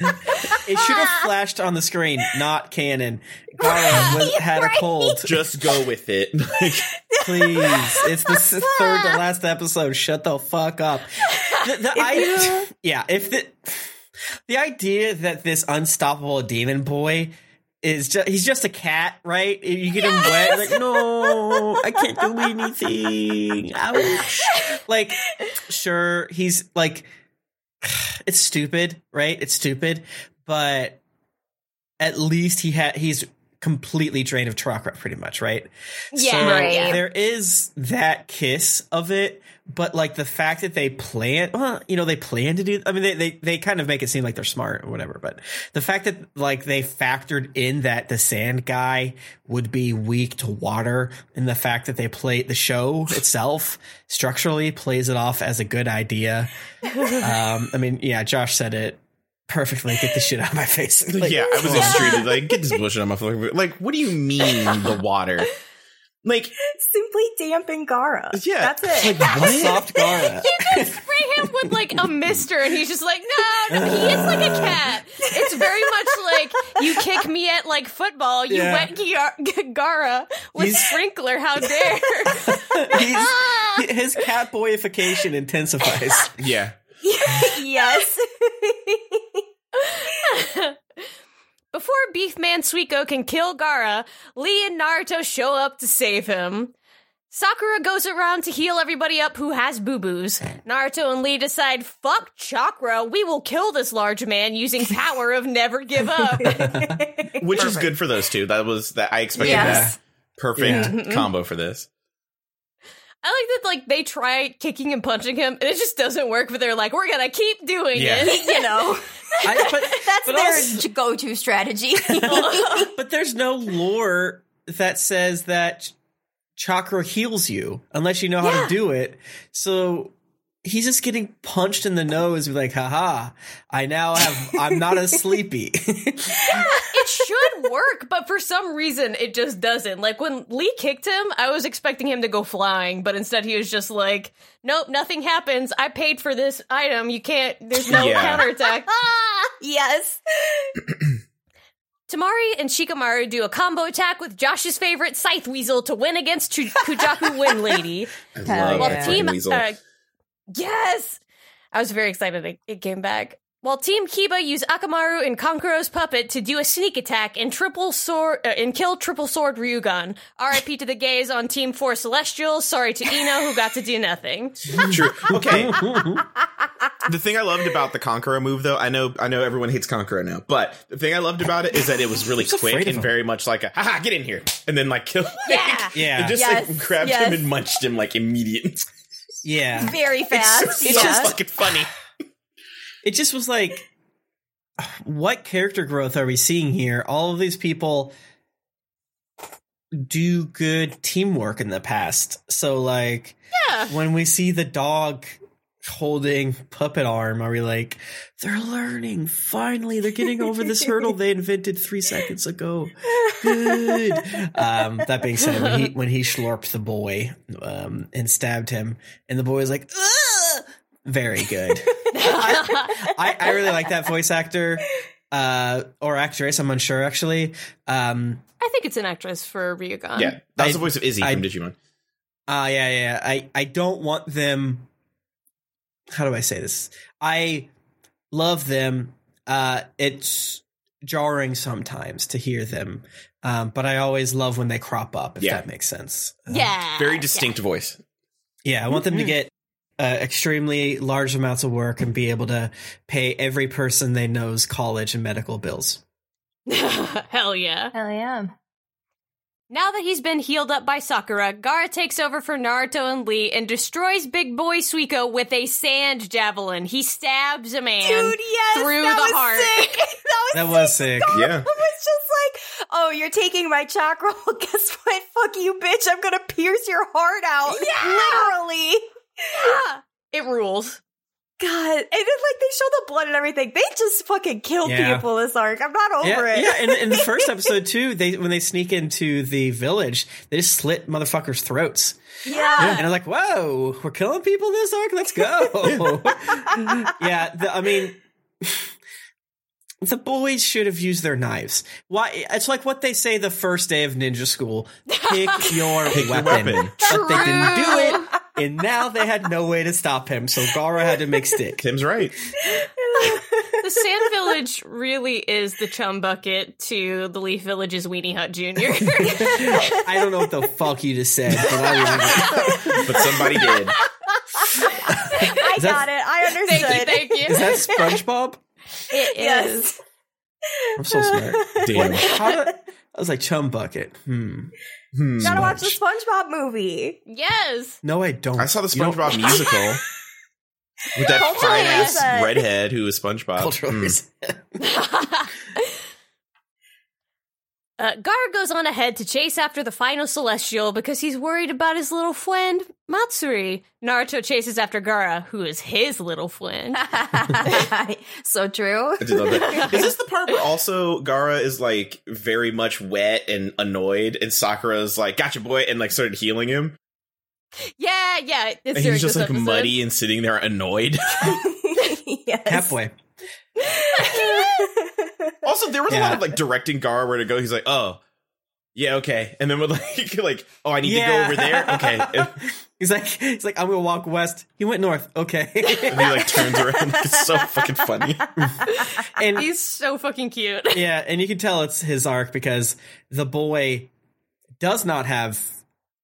it should have flashed on the screen, not canon. Gaara was, had a cold. Just go with it. Like, Please, it's the third to last episode. Shut the fuck up. The, the I, yeah, if the the idea that this unstoppable demon boy is just he's just a cat, right? You get him wet, like no, I can't do anything. Ouch. Like, sure, he's like, it's stupid, right? It's stupid, but at least he had he's completely drained of chakra, pretty much, right? Yeah, so right. there is that kiss of it, but like the fact that they plan, well, you know, they plan to do. I mean, they, they they kind of make it seem like they're smart or whatever, but the fact that like they factored in that the sand guy would be weak to water, and the fact that they play the show itself structurally plays it off as a good idea. um, I mean, yeah, Josh said it perfectly. Get the shit out of my face. Like, yeah, I was extremely like, get this bullshit out of my fucking Like, what do you mean the water? Like, Simply dampen Gaara. Yeah. That's it. soft Gaara. You can spray him with like a mister, and he's just like, no, no, he is like a cat. It's very much like you kick me at like football, you Yeah. wet Gia- Gaara with He's- sprinkler. How dare? He's, ah. his cat boyification intensifies. yeah. yes. Before Beefman Suiko can kill Gaara, Lee and Naruto show up to save him. Sakura goes around to heal everybody up who has boo boos. Naruto and Lee decide, fuck chakra, we will kill this large man using power of never give up. Which is good for those two. That was that I expected Yes. that perfect combo for this. I like that, like, they try kicking and punching him, and it just doesn't work, but they're like, we're gonna keep doing Yeah. it. you know, I, but, that's but their also- go-to strategy. but there's no lore that says that chakra heals you unless you know how Yeah. to do it. So he's just getting punched in the nose, like, haha, I now have, I'm not as sleepy. it should work, but for some reason it just doesn't. Like when Lee kicked him, I was expecting him to go flying, but instead he was just like, "Nope, nothing happens. I paid for this item. You can't. There's no Yeah. counterattack." yes. Temari and Shikamaru do a combo attack with Josh's favorite Scythe Weasel to win against Chu- Kujaku Wind Lady. I love While yeah. Team, uh, yes, I was very excited it, it came back. While Team Kiba use Akamaru and Kankuro's puppet to do a sneak attack and triple sword uh, and kill triple sword Ryugan. R.I.P. to the gays on Team Four Celestial. Sorry to Ino who got to do nothing. True. Okay. the thing I loved about the Kankuro move, though, I know, I know everyone hates Kankuro now, but the thing I loved about it is that it was really so quick and very much like a, haha, get in here, and then like kill. Yeah. yeah. It just Yes, like grabbed yes. him and munched him like immediately. yeah. Very It's, fast. it's yeah. fucking funny. It just was like what character growth are we seeing here all of these people do good teamwork in the past. So like Yeah. when we see the dog holding puppet arm, are we like, they're learning. Finally, they're getting over this hurdle they invented three seconds ago. Good. Um, that being said, when he when he slurped the boy um, and stabbed him, and the boy was like, Ugh! very good. I, I really like that voice actor uh, or actress. I'm unsure actually. Um, I think it's an actress for Ryugan. yeah, that was I- the voice of Izzy I- from Digimon. Uh yeah, yeah. I I don't want them. How do I say this? I love them. Uh, it's jarring sometimes to hear them, um, but I always love when they crop up. If Yeah. that makes sense. Uh, Yeah. Very distinct voice. Yeah, I want them to get uh, extremely large amounts of work and be able to pay every person they know's college and medical bills. Hell yeah. Hell yeah. Now that he's been healed up by Sakura, Gaara takes over for Naruto and Lee and destroys Big Boy Suiko with a sand javelin. He stabs a man. Dude, yes, through that the was heart. sick. That was sick. That was sick. Yeah. It was just like, oh, you're taking my chakra. Well, guess what? Fuck you, bitch. I'm gonna pierce your heart out. Yeah! Literally. Yeah. It rules. God. And then like they show the blood and everything. They just fucking kill Yeah. people this arc. I'm not over Yeah, it. yeah. In, in the first episode too, they when they sneak into the village, they just slit motherfuckers' throats. Yeah. And I'm like, whoa, we're killing people this arc. Let's go. yeah, the, I mean, the boys should have used their knives. Why? It's like what they say the first day of ninja school: pick your Pick your weapon. weapon. But they didn't do it, and now they had no way to stop him. So Gaara had to make stick. Tim's right. The Sand Village really is the chum bucket to the Leaf Village's Weenie Hut Jr. I don't know what the fuck you just said, but I love it. But somebody did. I that- got it. I understood. thank you, thank you. Is that SpongeBob? It Yes. is. I'm so smart. Damn. How did, I was like chum bucket. Hmm. Hmm. Gotta watch the SpongeBob movie. Yes. No, I don't. I saw the SpongeBob musical with that Cultural fine ass redhead who was SpongeBob. Cultural reset. Uh, Gaara goes on ahead to chase after the final celestial because he's worried about his little friend, Matsuri. Naruto chases after Gaara, who is his little friend. so true. I did love that. Is this the part where also Gaara is like very much wet and annoyed, and Sakura's like, "Gotcha, boy," and like started healing him, yeah, yeah. It's and he's just like episode. muddy and sitting there annoyed. yes. Halfway. also, there was a lot of like directing Gaara where to go. He's like, "Oh, yeah, okay," and then with like, like, "Oh, I need to go over there." Okay, and, He's like, he's like, I'm gonna walk west. He went north. Okay. and he like turns around. Like, it's so fucking funny. and He's so fucking cute. yeah, and you can tell it's his arc because the boy does not have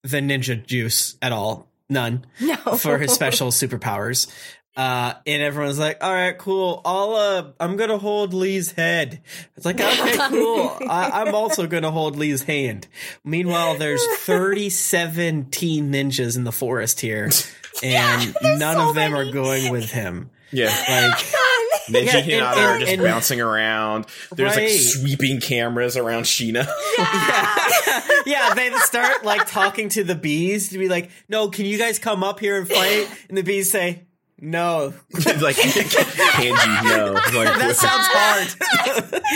the ninja juice at all. None. No. For his special superpowers. Uh, and everyone's like, all right, cool. I'll, uh, I'm gonna hold Lee's head. It's like, okay, cool. I, I'm also gonna hold Lee's hand. Meanwhile, there's 37 teen ninjas in the forest here, and none so of them many. are going with him. Yeah, Like, Neji Yeah, and- Hinata are just and- bouncing around. There's like sweeping cameras around Shino. Yeah, yeah, they start like talking to the bees to be like, no, can you guys come up here and fight? And the bees say, no. like Kanji, no. Like, That sounds hard.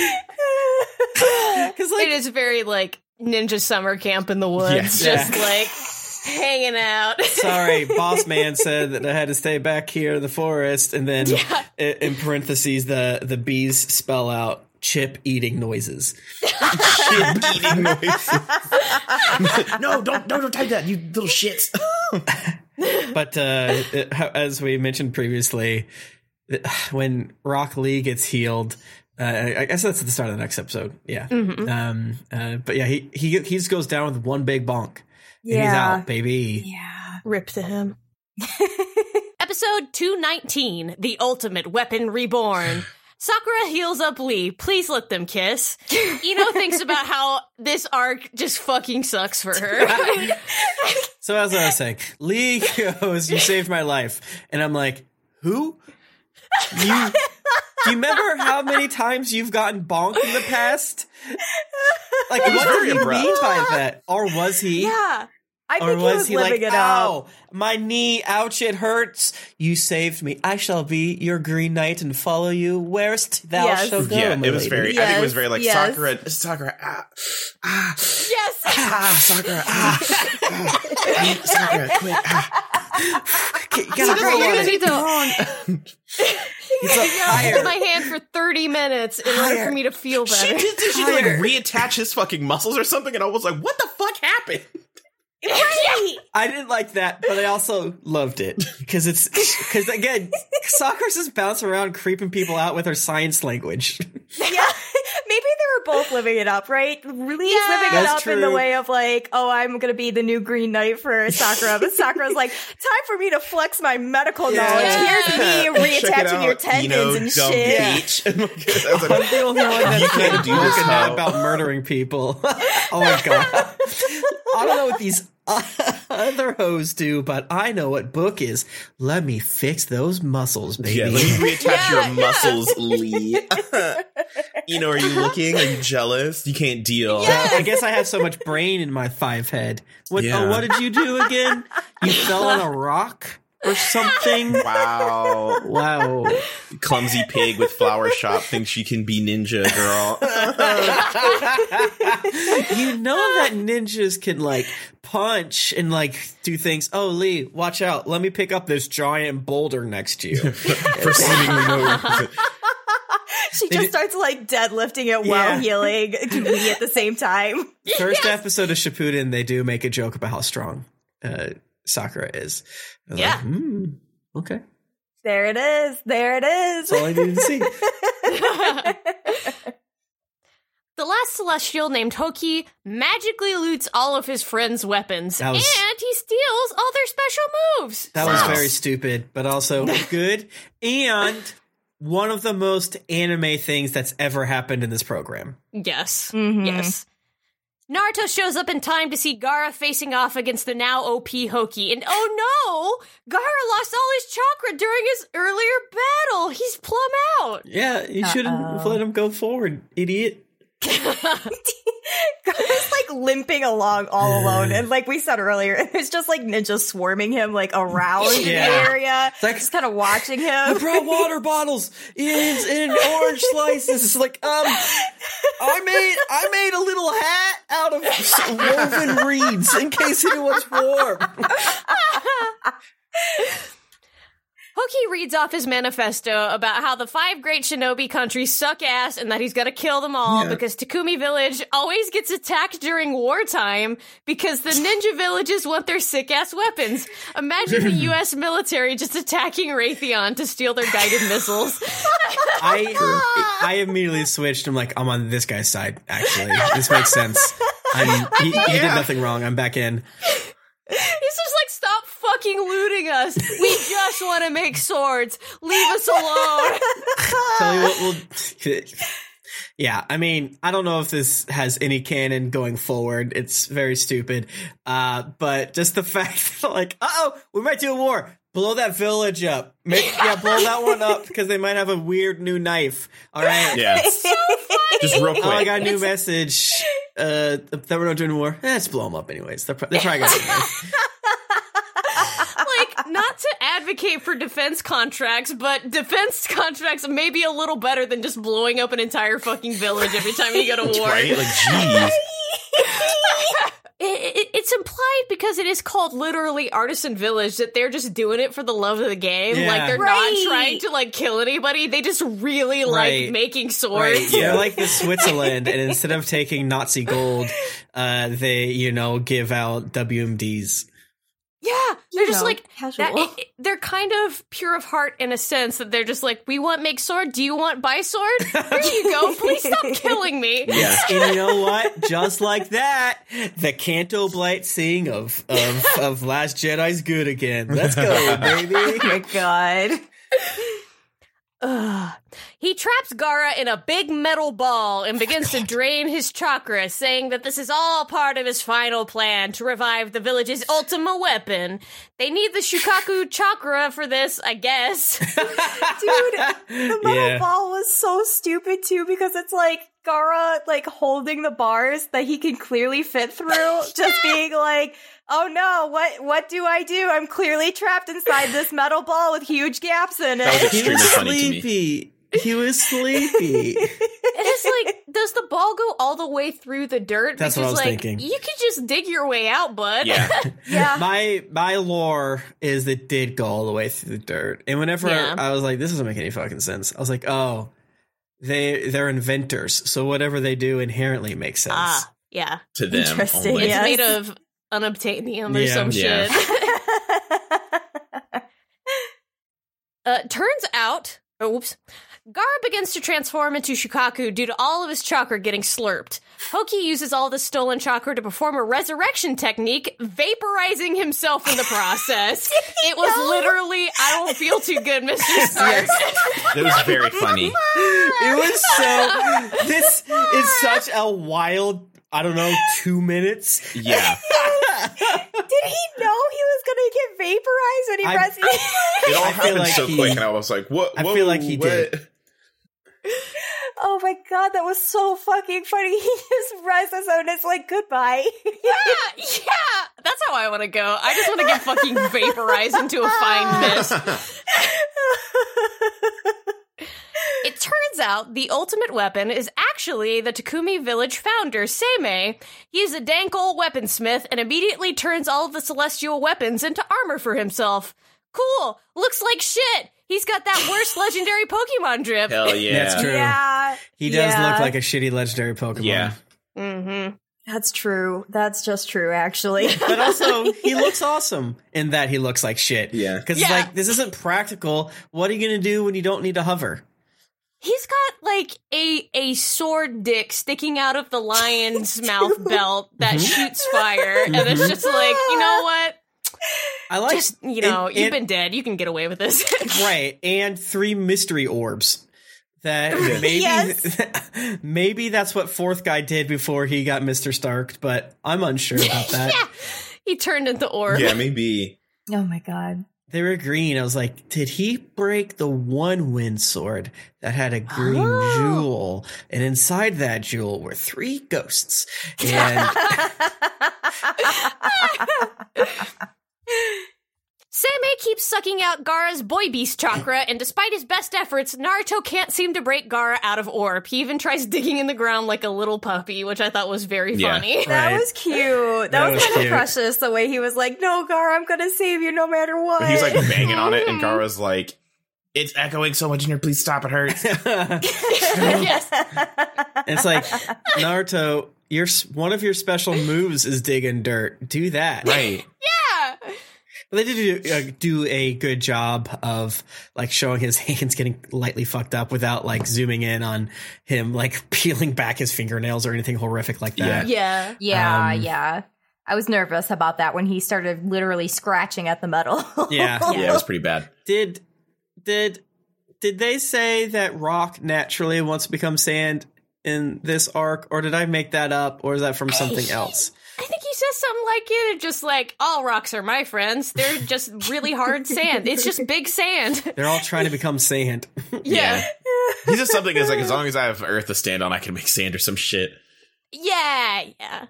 Because like, it is very like ninja summer camp in the woods, Yes. just Yeah. like hanging out. sorry, boss man said that I had to stay back here in the forest, and then i- in parentheses the the bees spell out chip eating noises. Shit eating noises. no, don't, don't, don't type that, you little shits. But uh, as we mentioned previously, when Rock Lee gets healed. Uh, I I guess that's at the start of the next episode. Yeah. Um. Uh, but yeah, he he he just goes down with one big bonk. And he's out, baby. Yeah. Rip to him. Episode 219 The Ultimate Weapon Reborn. Sakura heals up Lee. Please let them kiss. Ino thinks about how this arc just fucking sucks for her. So as I was saying, Lee goes, "You saved my life," and I'm like, "Who? You? Do you remember how many times you've gotten bonked in the past?" Like, was what very did he mean by that? Or was he? Yeah. I Or think he was was he living like, it up. my knee, ouch, it hurts. You saved me. I shall be your green knight and follow you where'st thou Yes. shalt go. yeah, it was lady." very. I think it was very like yes. Sakura. Sakura. Ah, ah, Yes. ah, Sakura. Ah, ah, Sakura, quick. Ah. Okay, you gotta Sakura, go you're on gonna it. need to It's like, you gotta higher. my hand for 30 minutes in order for me to feel She better. did. She like reattach his fucking muscles or something, and I was like, "What the fuck happened?" Right. I didn't like that, but I also loved it because it's because again, Sakura's just bouncing around, creeping people out with her science language. Yeah, maybe they were both living it up, right? Lee's living it That's up in the way of like, oh, I'm gonna be the new Green Knight for Sakura, but Sakura's like, time for me to flex my medical Yeah. knowledge. Here's me reattaching your out, tendons Ino, and shit. bitch. And like, I was like, I'm the only one that's You can't do this, broken out hoe. about murdering people. oh my god! I don't know what these other hoes do, but I know what book is. Let me fix those muscles, baby. Yeah, let me reattach Yeah, your yeah. muscles, Lee. you know, are you looking? Are you jealous? You can't deal. I guess I have so much brain in my five head. What? Oh, yeah. Oh, what did you do again? You fell on a rock or something? Wow. Wow. Clumsy pig with flower shop thinks she can be ninja girl. you know that ninjas can like punch and like do things. Oh, Lee, watch out. Let me pick up this giant boulder next to you. For seemingly no reason. She They just did- starts like deadlifting it Yeah. while healing me at the same time. First episode of Shippuden, they do make a joke about how strong uh, Sakura is. I was Yeah. like, hmm, okay. There it is. There it is. That's all I needed to see. The last celestial named Hoki magically loots all of his friends' weapons, was- and he steals all their special moves. That was very stupid, but also good. And one of the most anime things that's ever happened in this program. Yes, Mhm. yes. Naruto shows up in time to see Gaara facing off against the now OP Hoki, and oh no, Gaara lost all his chakra during his earlier battle. He's plumb out. Yeah, you shouldn't let him go forward, idiot. Gaara's like limping along all alone, and like we said earlier, there's just like ninjas swarming him like around Yeah. the area, like- just kind of watching I him. brought water bottles in, in orange slices. It's like, um, I made I made a little hat out of woven reeds in case anyone's warm. Hoki reads off his manifesto about how the five great shinobi countries suck ass and that he's gonna kill them all Yeah. because Takumi Village always gets attacked during wartime because the ninja villages want their sick ass weapons. Imagine the US military just attacking Raytheon to steal their guided missiles. I I immediately switched. I'm like, I'm on this guy's side. Actually, this makes sense. I'm, he, he did nothing wrong. I'm back in. He's just like, stop fucking looting us. We just want to make swords. Leave us alone. Tell you what, we'll. Yeah, I mean, I don't know if this has any canon going forward. It's very stupid. Uh, but just the fact that, like, uh oh, we might do a war. Blow that village up. Make, yeah, blow that one up because they might have a weird new knife. All right. Yeah. Just real quick. Oh, I got a new message. Uh, that we're not doing war. Eh, let's blow them up anyways. They're, pro- they're probably gonna. do it. like not to advocate for defense contracts, but defense contracts may be a little better than just blowing up an entire fucking village every time you go to war. right? Like, jeez. It, it, it's implied because it is called literally artisan village that they're just doing it for the love of the game. Yeah. Like they're Right. not trying to like kill anybody. They just really Right. like making swords. Right. They're like the Switzerland, and instead of taking Nazi gold, uh, they you know give out WMDs. Yeah, they're You just know, like casual. that. It, it- they're kind of pure of heart in a sense that they're just like, we want make sword. Do you want buy sword? Here you go. Please stop killing me. Yeah. And you know what? Just like that, the Canto Bight sing of of of Last Jedi's good again. Let's go, baby. oh my god. Ugh. He traps Gaara in a big metal ball and begins to drain his chakra, saying that this is all part of his final plan to revive the village's ultimate weapon. They need the Shukaku chakra for this, I guess. Dude, the metal Yeah. ball was so stupid too because it's like Gaara like holding the bars that he can clearly fit through, just being like, "Oh no, what what do I do? I'm clearly trapped inside this metal ball with huge gaps in That was it." He extremely was funny to me. sleepy. He was sleepy. It's like, does the ball go all the way through the dirt? That's what I was like, thinking. You could just dig your way out, bud. Yeah. yeah, my my lore is that did go all the way through the dirt, and whenever Yeah. I was like, "This doesn't make any fucking sense," I was like, "Oh, they they're inventors, so whatever they do inherently makes sense." ah, yeah. To them. Interesting, only. It's Yes. made of unobtainium or Yeah. some Yeah. shit. Uh, turns out, oops, Gaara begins to transform into Shukaku due to all of his chakra getting slurped. Hoki uses all the stolen chakra to perform a resurrection technique, vaporizing himself in the process. it was literally, I don't feel too good, Mr. Stark. It was very funny. It was so. This is such a wild. I don't know, two minutes. Yeah. Did he know he was gonna get vaporized when he I- pressed? It all I happened like so he- quick, and I was like, "What? I whoa, feel like he what? did. oh my god, that was so fucking funny. He just rests us and it's like goodbye. yeah, yeah, that's how I want to go. I just want to get fucking vaporized into a fine mist. It turns out the ultimate weapon is actually the Takumi village founder, Seimei. He's a dank old weaponsmith and immediately turns all of the celestial weapons into armor for himself. Cool. Looks like shit. He's got that worst legendary Pokemon drip. Hell yeah. That's true. Yeah, He does yeah. look like a shitty legendary Pokemon. Yeah. Mm-hmm. That's true. That's just true, actually. But also, he looks awesome in that he looks like shit. Yeah. Because Yeah. like, this isn't practical. What are you going to do when you don't need to hover? He's got like a a sword dick sticking out of the lion's mouth belt that mm-hmm. shoots fire, and it's mm-hmm. just like, you know what? I like Just you know, and- you've and- been dead. You can get away with this. right, and three mystery orbs. That maybe Yes. maybe that's what fourth guy did before he got Mister Stark, but I'm unsure about that. yeah, he turned into orb. Yeah, maybe. oh my god. They were green. I was like, did he break the one wind sword that had a green Oh. jewel? And inside that jewel were three ghosts. And Seimei keeps sucking out Gaara's boy beast chakra, and despite his best efforts, Naruto can't seem to break Gaara out of orb. He even tries digging in the ground like a little puppy, which I thought was very Yeah. funny. That was cute. That, That was, was kind of precious the way he was like, "No, Gaara, I'm gonna save you no matter what." But he's like banging on it, and Gaara's like, "It's echoing so much in here. Please stop. It hurts." yes. it's like, Naruto, your one of your special moves is digging dirt. Do that. right. Yeah. They did do, uh, do a good job of like showing his hands getting lightly fucked up without like zooming in on him like peeling back his fingernails or anything horrific like that. Yeah. yeah, Um, yeah. I was nervous about that when he started literally scratching at the metal. Yeah. Yeah, it was pretty bad. Did did did they say that rock naturally wants to become sand in this arc, or did I make that up, or is that from something else? I think he says something like it, just like, all rocks are my friends. They're just really hard sand. It's just big sand. They're all trying to become sand. Yeah. He says something that's like, as long as I have Earth to stand on, I can make sand or some shit. Yeah. Yeah.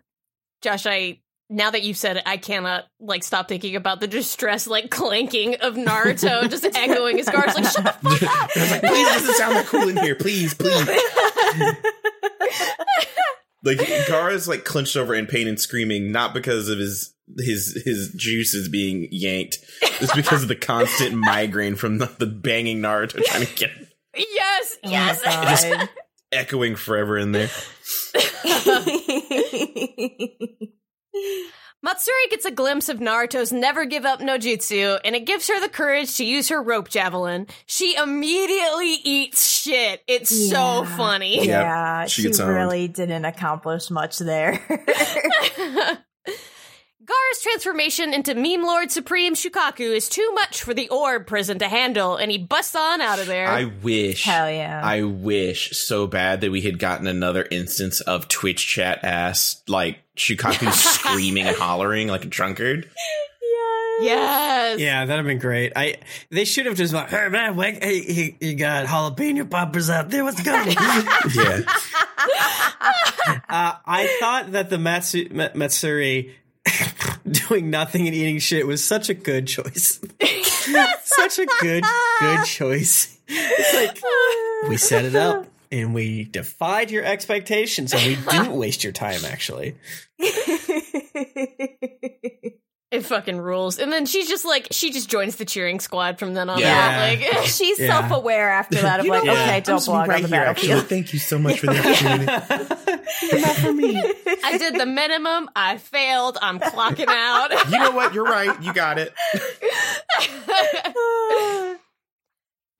Josh, I. Now that you've said it, I cannot like stop thinking about the distress, like clanking of Naruto just echoing his guards. Like, shut the fuck up! I was like, please, it doesn't sound that cool in here. Please, please. Like Gaara's like clenched over in pain and screaming, not because of his his his juices being yanked. It's because of the constant migraine from the, the banging Naruto trying to get Yes, Oh my yes. God. echoing forever in there. Matsuri gets a glimpse of Naruto's never give up no jutsu, and it gives her the courage to use her rope javelin. She immediately eats shit. It's so funny. yeah, she she, really didn't accomplish much there. Gaara's transformation into Meme Lord Supreme Shukaku is too much for the orb prison to handle, and he busts on out of there. I wish Hell yeah. I wish so bad that we had gotten another instance of Twitch chat ass like Shukaku screaming and hollering like a drunkard. yes. Yeah, that'd have been great. I they should have just like, hey man, wait, hey, you, you got jalapeno poppers out there. What's going? on? Yeah. Uh, I thought that the Matsu- Ma- Matsuri doing nothing and eating shit was such a good choice. such a good, good choice. It's like we set it up and we defied your expectations and we didn't waste your time. Actually, It fucking rules. And then she's just like she just joins the cheering squad from then on Yeah. out. Like She's Yeah. self-aware after that of You know like, what? okay, I'm don't blog on the battlefield. Thank you so much for the opportunity. not for me. I did the minimum. I failed. I'm clocking out. you know what? You're right. You got it.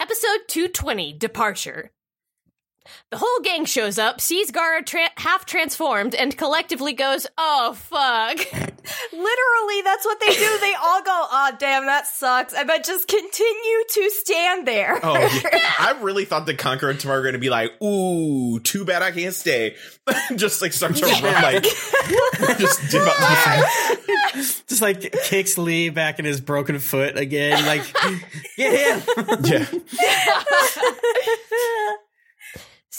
Episode 220 Departure. The whole gang shows up, sees Gaara tra- half transformed, and collectively goes, Oh, fuck. Literally, that's what they do. They all go, oh, damn, that sucks. And then just continue to stand there. Oh, yeah. I really thought the Kankuro and Temari were going to be like, ooh, too bad I can't stay. just like start to run, like, just dip out to the side. Just like kicks Lee back in his broken foot again. Like, get him. Yeah.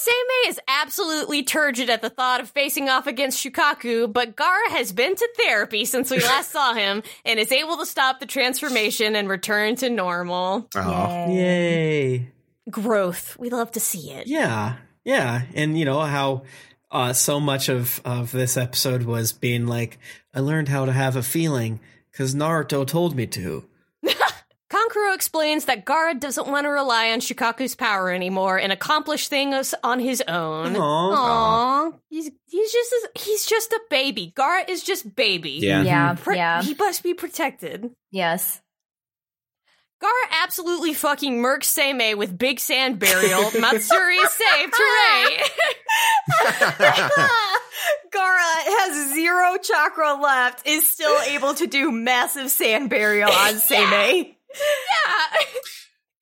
Seimei is absolutely turgid at the thought of facing off against Shukaku, but Gaara has been to therapy since we last saw him and is able to stop the transformation and return to normal. Oh. Yay. Growth. We love to see it. Yeah, yeah, and you know how uh, so much of of this episode was being like, I learned how to have a feeling because Naruto told me to. Kankuro explains that Gaara doesn't want to rely on Shukaku's power anymore and accomplish things on his own. Aw. Aww. He's he's just a, he's just a baby. Gaara is just baby. Yeah. Yeah, Pr- yeah, He must be protected. yes. Gaara absolutely fucking murks Seimei with Big Sand Burial. Matsuri is saved. Hooray! Gaara has zero chakra left, is still able to do massive sand burial on Seimei. Yeah.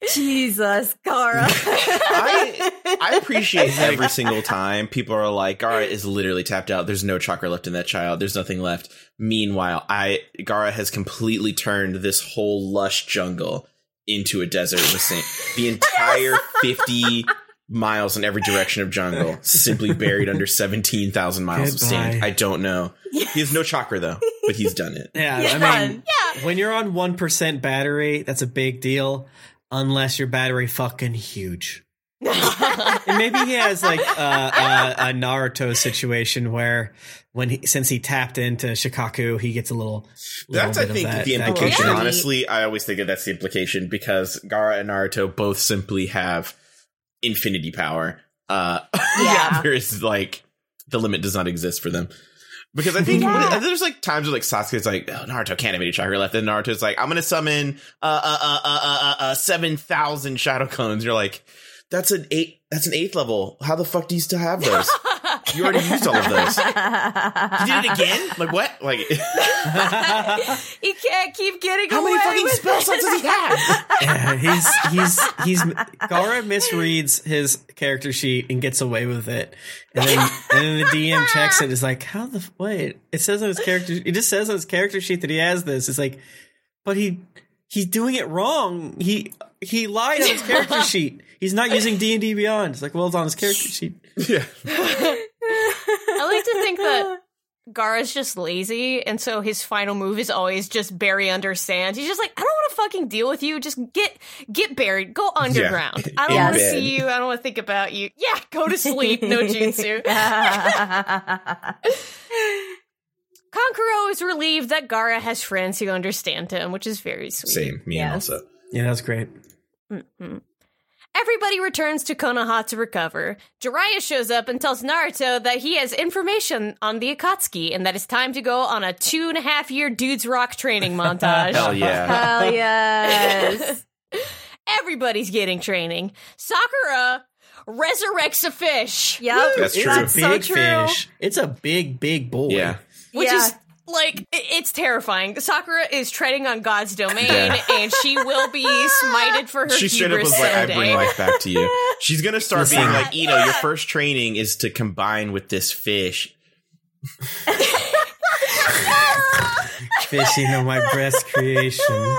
Jesus, Gaara. I I appreciate every single time people are like, Gaara is literally tapped out. There's no chakra left in that child. There's nothing left. Meanwhile, I Gaara has completely turned this whole lush jungle into a desert with sand. The entire 50 miles in every direction of jungle simply buried under 17,000 miles of sand. I don't know. He has no chakra though, but he's done it. Yeah, Yeah. I mean, when you're on one percent battery, that's a big deal. Unless your battery fucking huge. And maybe he has like a, a, a Naruto situation where when he since he tapped into Shukaku, he gets a little. little That's, I bit of think, that- the implication. Honestly, I always think that that's the implication because Gaara and Naruto both simply have infinity power. Uh, Yeah. there's like the limit does not exist for them. Because I think Yeah. there's like times where like Sasuke's like, oh, Naruto can't have any chakra left, and Naruto's like, I'm gonna summon uh uh uh uh uh, uh, uh seven thousand shadow clones. You're like, that's an eight. That's an eighth level. How the fuck do you still have those? you already used all of those. You did it again? Like what? Like he can't keep getting how away many fucking with spell slots does he have? Yeah, he's he's he's Gaara misreads his character sheet and gets away with it, and then and then the DM checks it. Is like, how the f- wait? It says on his character. It just says on his character sheet that he has this. It's like, but he he's doing it wrong. He he lied on his character sheet. He's not using D and D Beyond. It's like, well, it's on his character sheet. Yeah. I like to think that Gaara's just lazy, and so his final move is always just bury under sand. He's just like, I don't want to fucking deal with you. Just get get buried. Go underground. I don't In want to see you. I don't want to think about you. Yeah, go to sleep. No jutsu. Kankuro is relieved that Gaara has friends who understand him, which is very sweet. Same. Me and Yes. also. Yeah, that's great. Mhm. Everybody returns to Konoha to recover. Jiraiya shows up and tells Naruto that he has information on the Akatsuki and that it's time to go on a two and a half year dudes rock training montage. Hell yeah. Hell yes. Everybody's getting training. Sakura resurrects a fish, Yep. That's It's true. a That's so big true. fish. It's a big big boy. Yeah. which Yeah. is like it's terrifying. Sakura is treading on God's domain, Yeah. and she will be smited for her She straight up hubris was like, I bring life back to you. She's gonna start Listen. being like, you know, your first training is to combine with this fish. Fishing on my breast creation.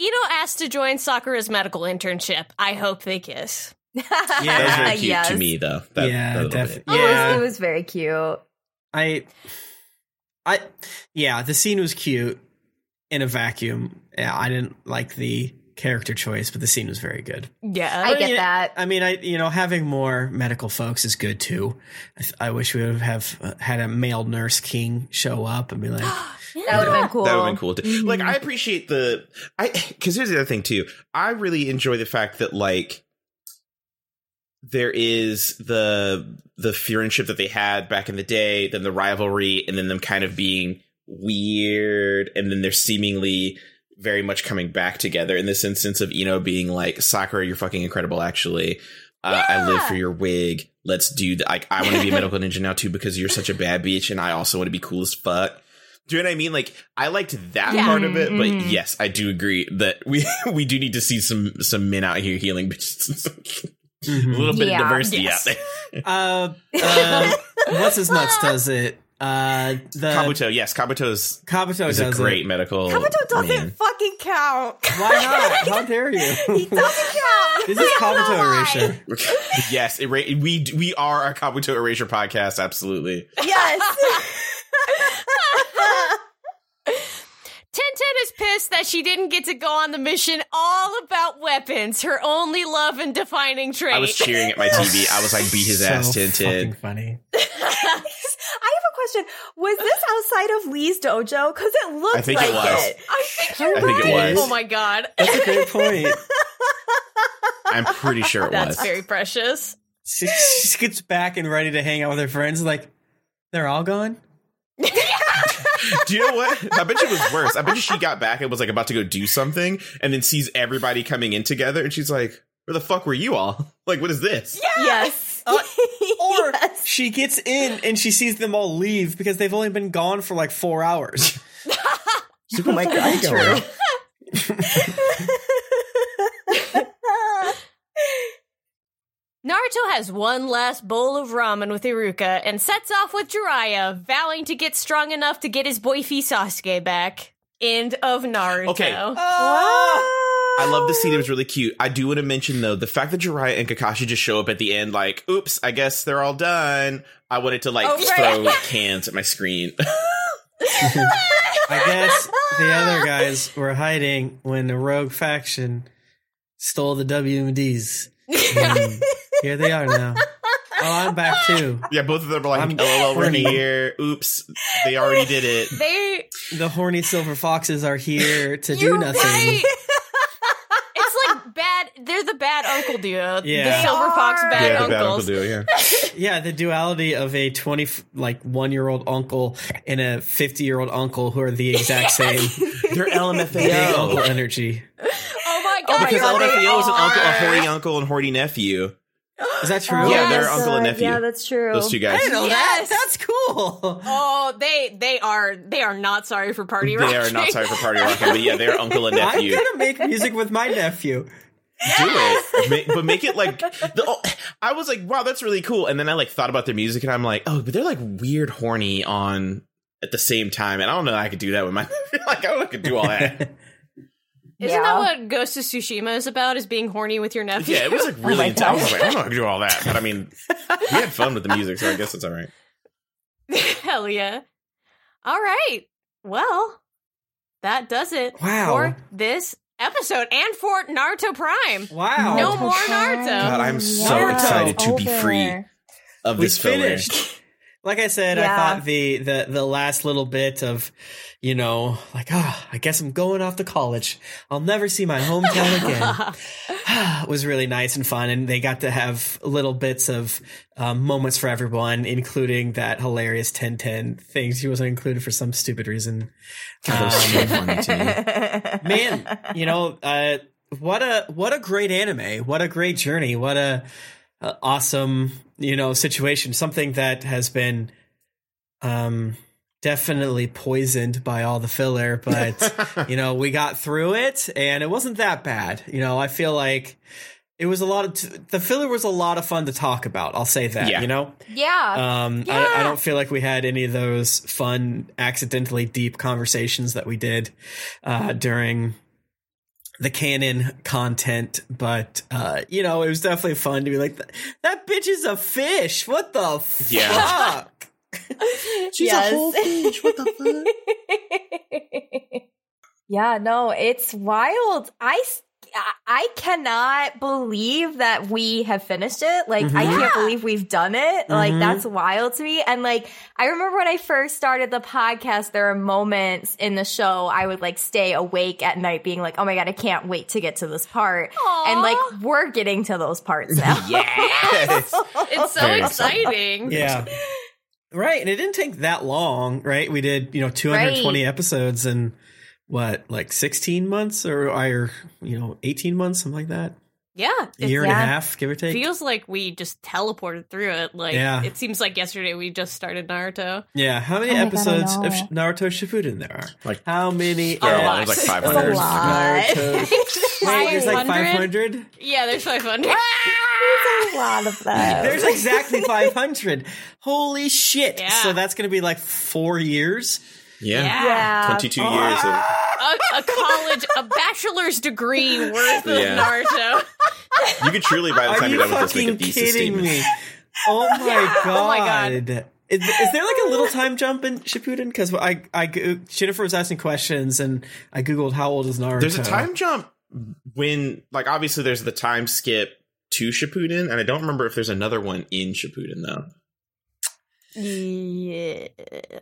Ino asked to join Sakura's medical internship. I hope they kiss. Yeah. That was very cute yes. to me, though. That, Yeah, that little def- bit. It was it was very cute. I, I, yeah, the scene was cute in a vacuum. Yeah, I didn't like the character choice, but the scene was very good. Yeah. I get mean, that. I mean, I you know having more medical folks is good too. I, th- I wish we would have uh, had a male nurse king show up and be like, That would have been cool. That would have been cool. Too. Mhm. Like, I appreciate the I because here's the other thing too. I really enjoy the fact that like there is the the friendship that they had back in the day, then the rivalry, and then them kind of being weird, and then they're seemingly very much coming back together in this instance of Ino being like, Sakura, you're fucking incredible, actually. Uh, I live for your wig. Let's do that. Like, I want to be a medical ninja now too because you're such a bad bitch, and I also want to be cool as fuck. Do you know what I mean? Like, I liked that Yeah. part of it, but Mhm. yes, I do agree that we we do need to see some some men out here healing bitches. A mhm. little bit Yeah. of diversity Yes. out there. uh, uh, what's his nuts does it? Uh, the Kabuto, yes, Kabuto's Kabuto is does a great it. medical. Kabuto doesn't man. fucking count. Why not? How dare you? he doesn't count. This is I don't know Kabuto erasure. yes, era- we we are a Kabuto erasure podcast. Absolutely. Yes. Tenten is pissed that she didn't get to go on the mission all about weapons, her only love and defining trait. I was cheering at my TV. I was like, beat his So ass, fucking Tenten. funny. I have a question. Was this outside of Lee's dojo? Because it looked I think like it was. it. I think you're I think it was. Oh my god. That's a great point. I'm pretty sure it That's was. very precious. She, she gets back and ready to hang out with her friends. Like they're all gone. do you know what? I bet you it was worse. I bet you she got back and was like about to go do something, and then sees everybody coming in together, and she's like, "Where the fuck were you all? Like, what is this?" Yes. Uh, Or Yes. she gets in and she sees them all leave because they've only been gone for like four hours. Super like, oh my god, True. Naruto has one last bowl of ramen with Iruka and sets off with Jiraiya, vowing to get strong enough to get his boyfie Sasuke back. End of Naruto. Okay. Oh. Ah! I love the scene. It was really cute. I do want to mention though the fact that Jiraiya and Kakashi just show up at the end, like, "Oops, I guess they're all done." I wanted to like Oh, right. throw cans at my screen. I guess the other guys were hiding when the rogue faction stole the WMDs. And here they are now. Oh, I'm back too. yeah, both of them are like, I'm "LOL, we're horny. here." Oops, they already did it. They The horny silver foxes are here to do nothing. right. It's like bad. They're the bad uncle duo. Yeah. The They silver fox are. bad yeah, the bad uncle uncles. do. Yeah, Yeah, the duality of a twenty f- like one year old uncle and a fifty year old uncle who are the exact same they're big uncle energy. Oh my oh, god! my because God, they LMFAO is an uncle, a are. horny uncle and horny nephew. Is that true? Yeah, they're uncle and nephew. Yeah, that's true. Those two I guys. didn't know Yes. that. That's cool. Oh, they they are they are not sorry for party rocking. They rocking. are not sorry for party rocking, but yeah, they're uncle and nephew. I'm gonna make music with my nephew. do it, Ma- but make it like. The, oh, I was like, wow, that's really cool. And then I like thought about their music, and I'm like, oh, but they're like weird, horny on at the same time. And I don't know, I could do that with my. like, I don't know, I could do all that. Isn't Yeah. that what Ghost of Tsushima is about? Is being horny with your nephew? Yeah, it was like oh my really. intense. I was like, I don't know, I could do all that, but I mean, we had fun with the music, so I guess it's all right. Hell yeah! All right, well, that does it Wow. for this episode and for Naruto Prime. wow. No more Naruto. God, I'm so Naruto. excited to be free of we this filler. finished. Like I said, I thought the, the the last little bit of, you know, like, ah, I guess I'm going off to college. I'll never see my hometown again. it was really nice and fun, and they got to have little bits of um, moments for everyone, including that hilarious Tenten thing. She wasn't included for some stupid reason. God, that was so funny to me. man you know uh what a what a great anime what a great journey what a, a awesome you know situation something that has been um definitely poisoned by all the filler but you know we got through it and it wasn't that bad you know i feel like it was a lot of t- the filler was a lot of fun to talk about i'll say that Yeah. you know yeah. um, I, I don't feel like we had any of those fun, accidentally deep conversations that we did uh, during the canon content, but uh, you know, it was definitely fun to be like, that bitch is a fish. What the Yeah. fuck? She's Yes. a whole fish. What the fuck? yeah, no, it's wild. I I cannot believe that we have finished it. Like, I Mhm. can't believe we've done it. Like, Mhm. that's wild to me. And like, I remember when I first started the podcast, there are moments in the show I would like stay awake at night being like, oh my God, I can't wait to get to this part. Aw. And like, we're getting to those parts now. Yes. It's so exciting. Yeah. Right. And it didn't take that long, right? We did, you know, 220 episodes in what, like 16 months or, or, you know, 18 months, something like that? Yeah. A year and a half, give or take. feels like we just teleported through it. Like Yeah. it seems like yesterday we just started Naruto. yeah. How many Oh my God, episodes know. of Sh- Naruto Shippuden there are? Like- how many? A Yeah, lot. it like It's 500. a lot. Naruto. Wait, there's like 500? 500? Yeah, there's 500. There's a lot of that. There's exactly 500. Holy shit. Yeah. So that's going to be like four years. Yeah. Yeah. yeah. 22 years of a, a college, a bachelor's degree worth of Yeah. Naruto. You could truly, by the time you you're done with this, make fucking a thesis kidding statement. me? Oh, oh my god! Oh my God. Is, is there like a little time jump in Shippuden? Because I, I, Jennifer was asking questions, and I googled how old is Naruto. There's a time jump when, like, obviously there's the time skip to Shippuden, and I don't remember if there's another one in Shippuden though. Yeah,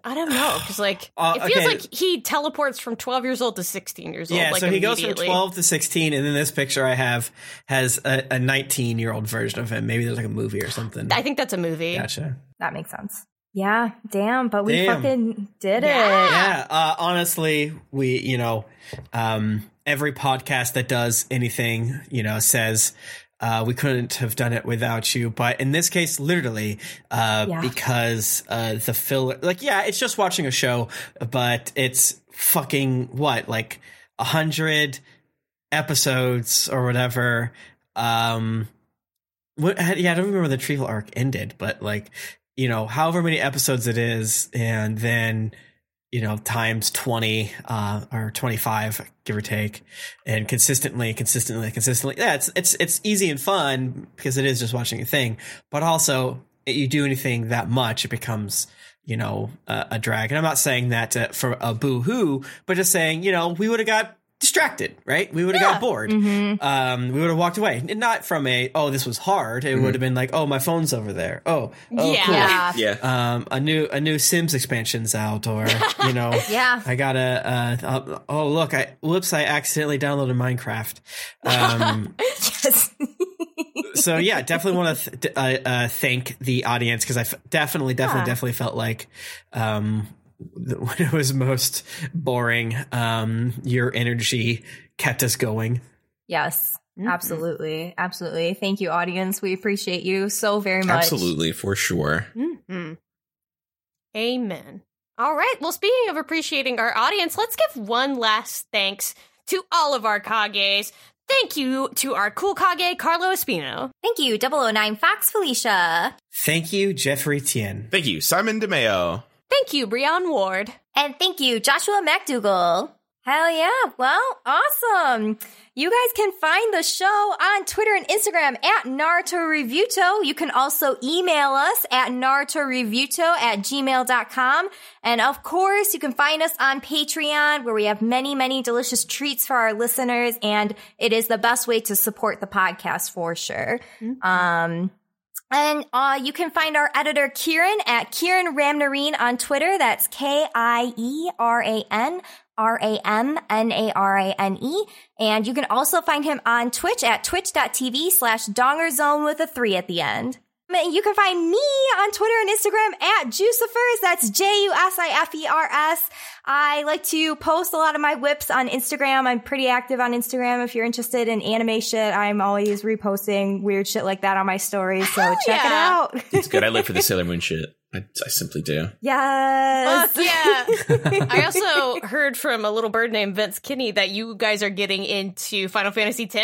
I don't know because like Uh, it feels okay. like he teleports from 12 years old to 16 years old. Yeah, like, so he goes from 12 to 16, and then this picture I have has a 19 year old version of him. Maybe there's like a movie or something. I think that's a movie. Gotcha. That makes sense. Yeah, damn, but we Damn. fucking did Yeah. it. Yeah, uh, honestly, we, you know, um, every podcast that does anything, you know, says uh, we couldn't have done it without you. But in this case, literally, uh, Yeah. because uh, the filler, like, yeah, it's just watching a show, but it's fucking what, like a hundred episodes or whatever. Um, what, yeah, I don't remember the Trevel arc ended, but like, you know, however many episodes it is, and then you know times 20 uh or 25 give or take and consistently consistently consistently. Yeah it's it's it's easy and fun because it is just watching a thing but also you do anything that much it becomes you know a, a drag. And i'm not saying that for a boo-hoo but just saying you know we would have got distracted right we would have Yeah. got bored Mm-hmm. um, we would have walked away. Not from a, oh, this was hard. It would have been like, oh, my phone's over there. Oh, oh Yeah. cool. Yeah. Yeah. Um, a new a new Sims expansion's out, or you know, Yeah. I got a. Uh, uh, oh, look! I whoops! I accidentally downloaded Minecraft. Um, Yes. so yeah, definitely want to th- uh, uh, thank the audience because I f- definitely, definitely, Yeah. definitely felt like um, th- when it was most boring, um, your energy kept us going. yes. Mhm. Absolutely. Absolutely. Thank you, audience. We appreciate you so very much. Absolutely, for sure. Mhm. Amen. All right. Well, speaking of appreciating our audience, let's give one last thanks to all of our Kages. Thank you to our cool Kage, Carlo Espino. Thank you, 009 Fox Felicia. Thank you, Jeffrey Tien. Thank you, Simon DeMeo. Thank you, Brian Ward. And thank you, Joshua McDougall. Hell yeah. Well, awesome. You guys can find the show on Twitter and Instagram at Naruto Reviewto. You can also email us at NarutoReviewto at gmail.com. And of course, you can find us on Patreon where we have many, many delicious treats for our listeners. And it is the best way to support the podcast for sure. Um, and uh, you can find our editor Kieran at Kieran Ramnarine on Twitter. That's K I E R A N R A M N A R A N E. And you can also find him on Twitch at twitch.tv slash dongerzone with a three at the end. And You can find me on Twitter and Instagram at Jusifers. That's J-U-S-I-F-E-R-S. I like to post a lot of my whips on Instagram. I'm pretty active on Instagram. If you're interested in anime shit, I'm always reposting weird shit like that on my stories. So check it out. It's good. I live for the Sailor Moon shit. I, I simply do. Yes. Fuck yeah. I also heard from a little bird named Vince Kinney that you guys are getting into Final Fantasy X.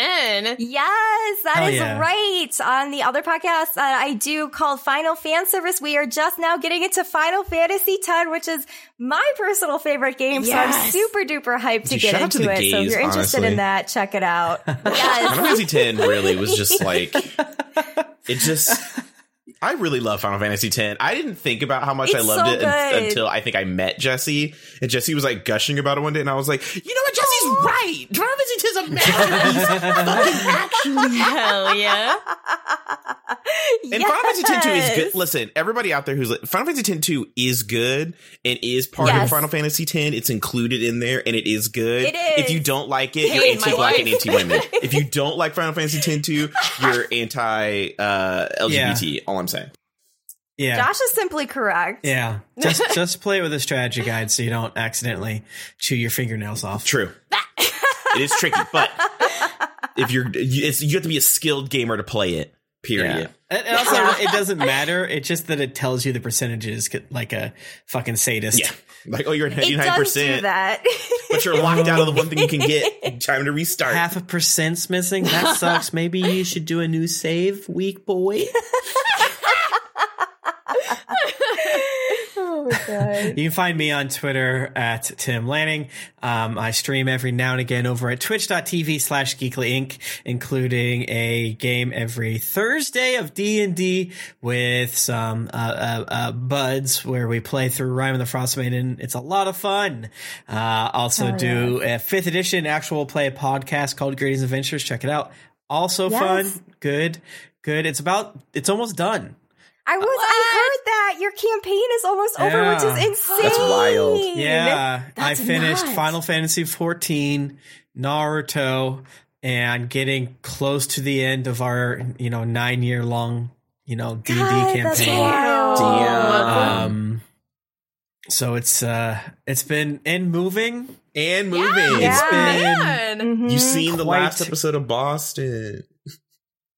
Yes, that Hell is yeah. right. On the other podcast that I do called Final Fan Service, we are just now getting into Final Fantasy X, which is my personal favorite game. So I'm super duper hyped to Dude, get shout out to into the it. so if you're interested honestly. in that, check it out. yes. Final. Fantasy X really was just like it just. I really love Final Fantasy X. I didn't think about how much I loved so it un- until I think I met Jessy, and Jessy was like gushing about it one day, and I was like, "You know what? Jessy's right. Final Fantasy X is a masterpiece. Fucking actually." Hell yeah. And Final Fantasy X 2 is good. Listen, everybody out there who's like, Final Fantasy X 2 is good and is part Yes. of Final Fantasy X. It's included in there and it is good. It is. If you don't like it, you're anti black and anti women. if you don't like Final Fantasy X 2, you're anti uh, LGBT. All I'm saying. Yeah. Josh is simply correct. Yeah. Just just play with a strategy guide so you don't accidentally chew your fingernails off. True. it is tricky, but if you're, you, it's, you have to be a skilled gamer to play it. Period. And and also, it doesn't matter. It's just that it tells you the percentages like a fucking sadist. Yeah. Like, oh, you're at It does 99%, do that. but you're locked out of the one thing you can get. Time to restart. Half a percent's missing. That sucks. Maybe you should do a new save, weak boy. oh my god. You can find me on Twitter at Tim Lanning. Um, I stream every now and again over at twitch.tv slash geekly inc, including a game every Thursday of D&D with some, uh, uh, uh, buds where we play through Rime of the Frostmaiden. It's a lot of fun. Uh, also Oh, do a fifth edition actual play podcast called Greetings Adventures. Check it out. Also Yes. fun. Good. Good. It's about, it's almost done. I was I heard that your campaign is almost over, which is insane. That's wild. Yeah, I finished nuts. Final Fantasy 14, Naruto, and getting close to the end of our, you know, nine year long, you know, DD God, that's campaign. Damn. Um, so it's uh, it's been and moving. and moving. Yeah. It's been Man. You've seen the last episode of Boston.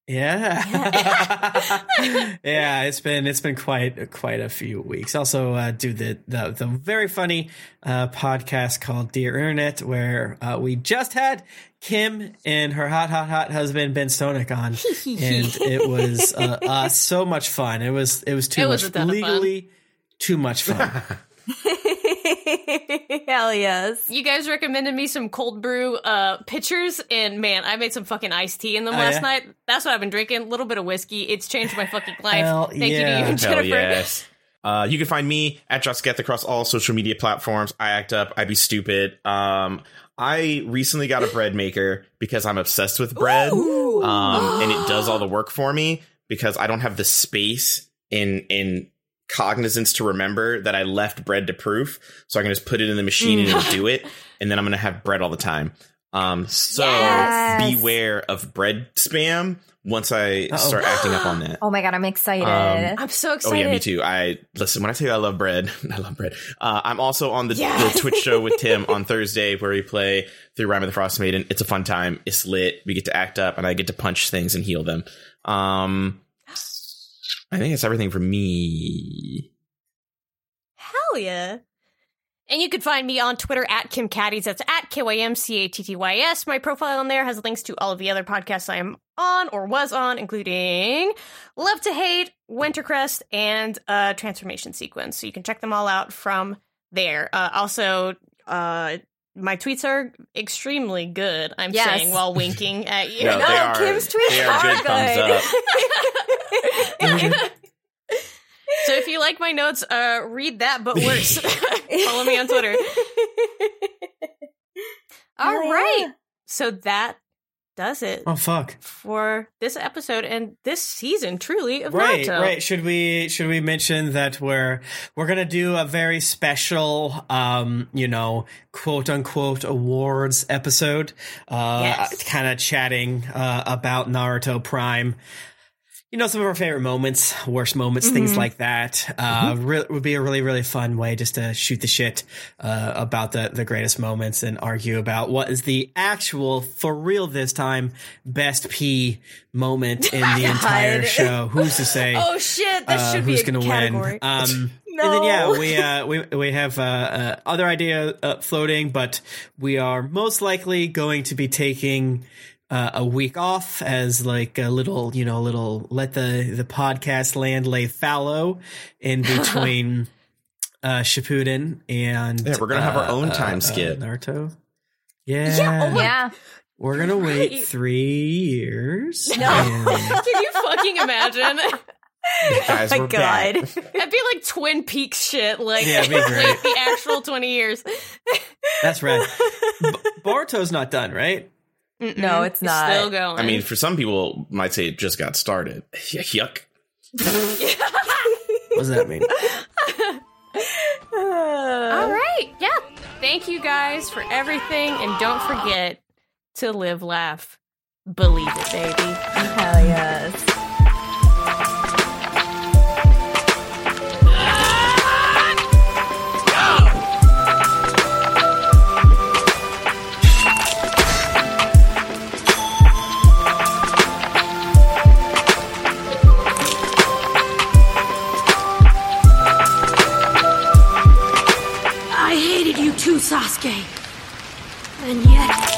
Yeah. yeah, it's been it's been quite quite a few weeks. Also uh do the the, the very funny uh podcast called Dear Internet where uh, we just had Kym and her hot hot hot husband Ben Stonick on and it was uh, uh so much fun. It was it was too It was much ton fun. legally too much fun. Hell yes. You guys recommended me some cold brew uh pitchers, and man, I made some fucking iced tea in them Oh, last yeah? night. That's what I've been drinking. A little bit of whiskey. It's changed my fucking life. Hell Thank you to you, Hell Jennifer. Hell yes. Uh, you can find me at Josketh across all social media platforms. I act up. I be stupid. Um, I recently got a bread maker because I'm obsessed with bread. Um, and it does all the work for me because I don't have the space in in cognizance to remember that I left bread to proof. So I can just put it in the machine and it'll do it, and then I'm gonna have bread all the time. Um, so Yes. beware of bread spam once I Uh-oh. start acting up on that. Oh my god, I'm excited. Um, I'm so excited. Oh yeah, me too. I listen when I tell you I love bread. I love bread. Uh, I'm also on the, Yes. the Twitch show with Tim on Thursday where we play through Rime of the Frostmaiden. It's a fun time. It's lit. We get to act up, and I get to punch things and heal them. Um, I think it's everything for me. Hell yeah. And you can find me on Twitter at Kym Cattys. That's at K Y M C A T T Y S. My profile on there has links to all of the other podcasts I am on or was on, including Love to Hate, Wintercrest, and uh, Transformation Sequence. So you can check them all out from there. Uh, also, uh, my tweets are extremely good. I'm Yes. saying while winking at you. No, no, they are- Kym's tweets are are good. Thumbs good. so if you like my notes, uh, read that, but worse. Follow me on Twitter. All Hell right. So that does it oh fuck. for this episode and this season, truly of Right, Naruto. right. Should we should we mention that we're we're gonna do a very special, um, you know, quote unquote awards episode, uh, Yes. kind of chatting uh, about Naruto Prime. You know, some of our favorite moments, worst moments, things like that. Uh, re- would be a really, really fun way just to shoot the shit uh, about the the greatest moments and argue about what is the actual, for real this time, best P moment in the entire show. Who's to say? Oh shit! That uh, should be who's a gonna category. win. Um, No. And then yeah, we uh, we we have uh, uh, other idea uh, floating, but we are most likely going to be taking. Uh, a week off as like a little, you know, a little let the the podcast land lay fallow in between uh Shippuden and Yeah, we're gonna have our uh, own uh, time uh, skip. Naruto. Yeah, Yeah, oh my- Yeah. we're gonna wait three years. No. and- Can you fucking imagine? Guys, oh my god. back. That'd be like Twin Peaks shit. Like, Yeah, it'd be great. like the actual twenty years. that's right. B- Boruto's not done, right? No, it's not. still going. I mean, for some people, might say it just got started. Yuck. What does that mean? all right, yeah. Thank you guys for everything, and don't forget to live, laugh, believe it, baby. Hell yes. Sasuke. And yet,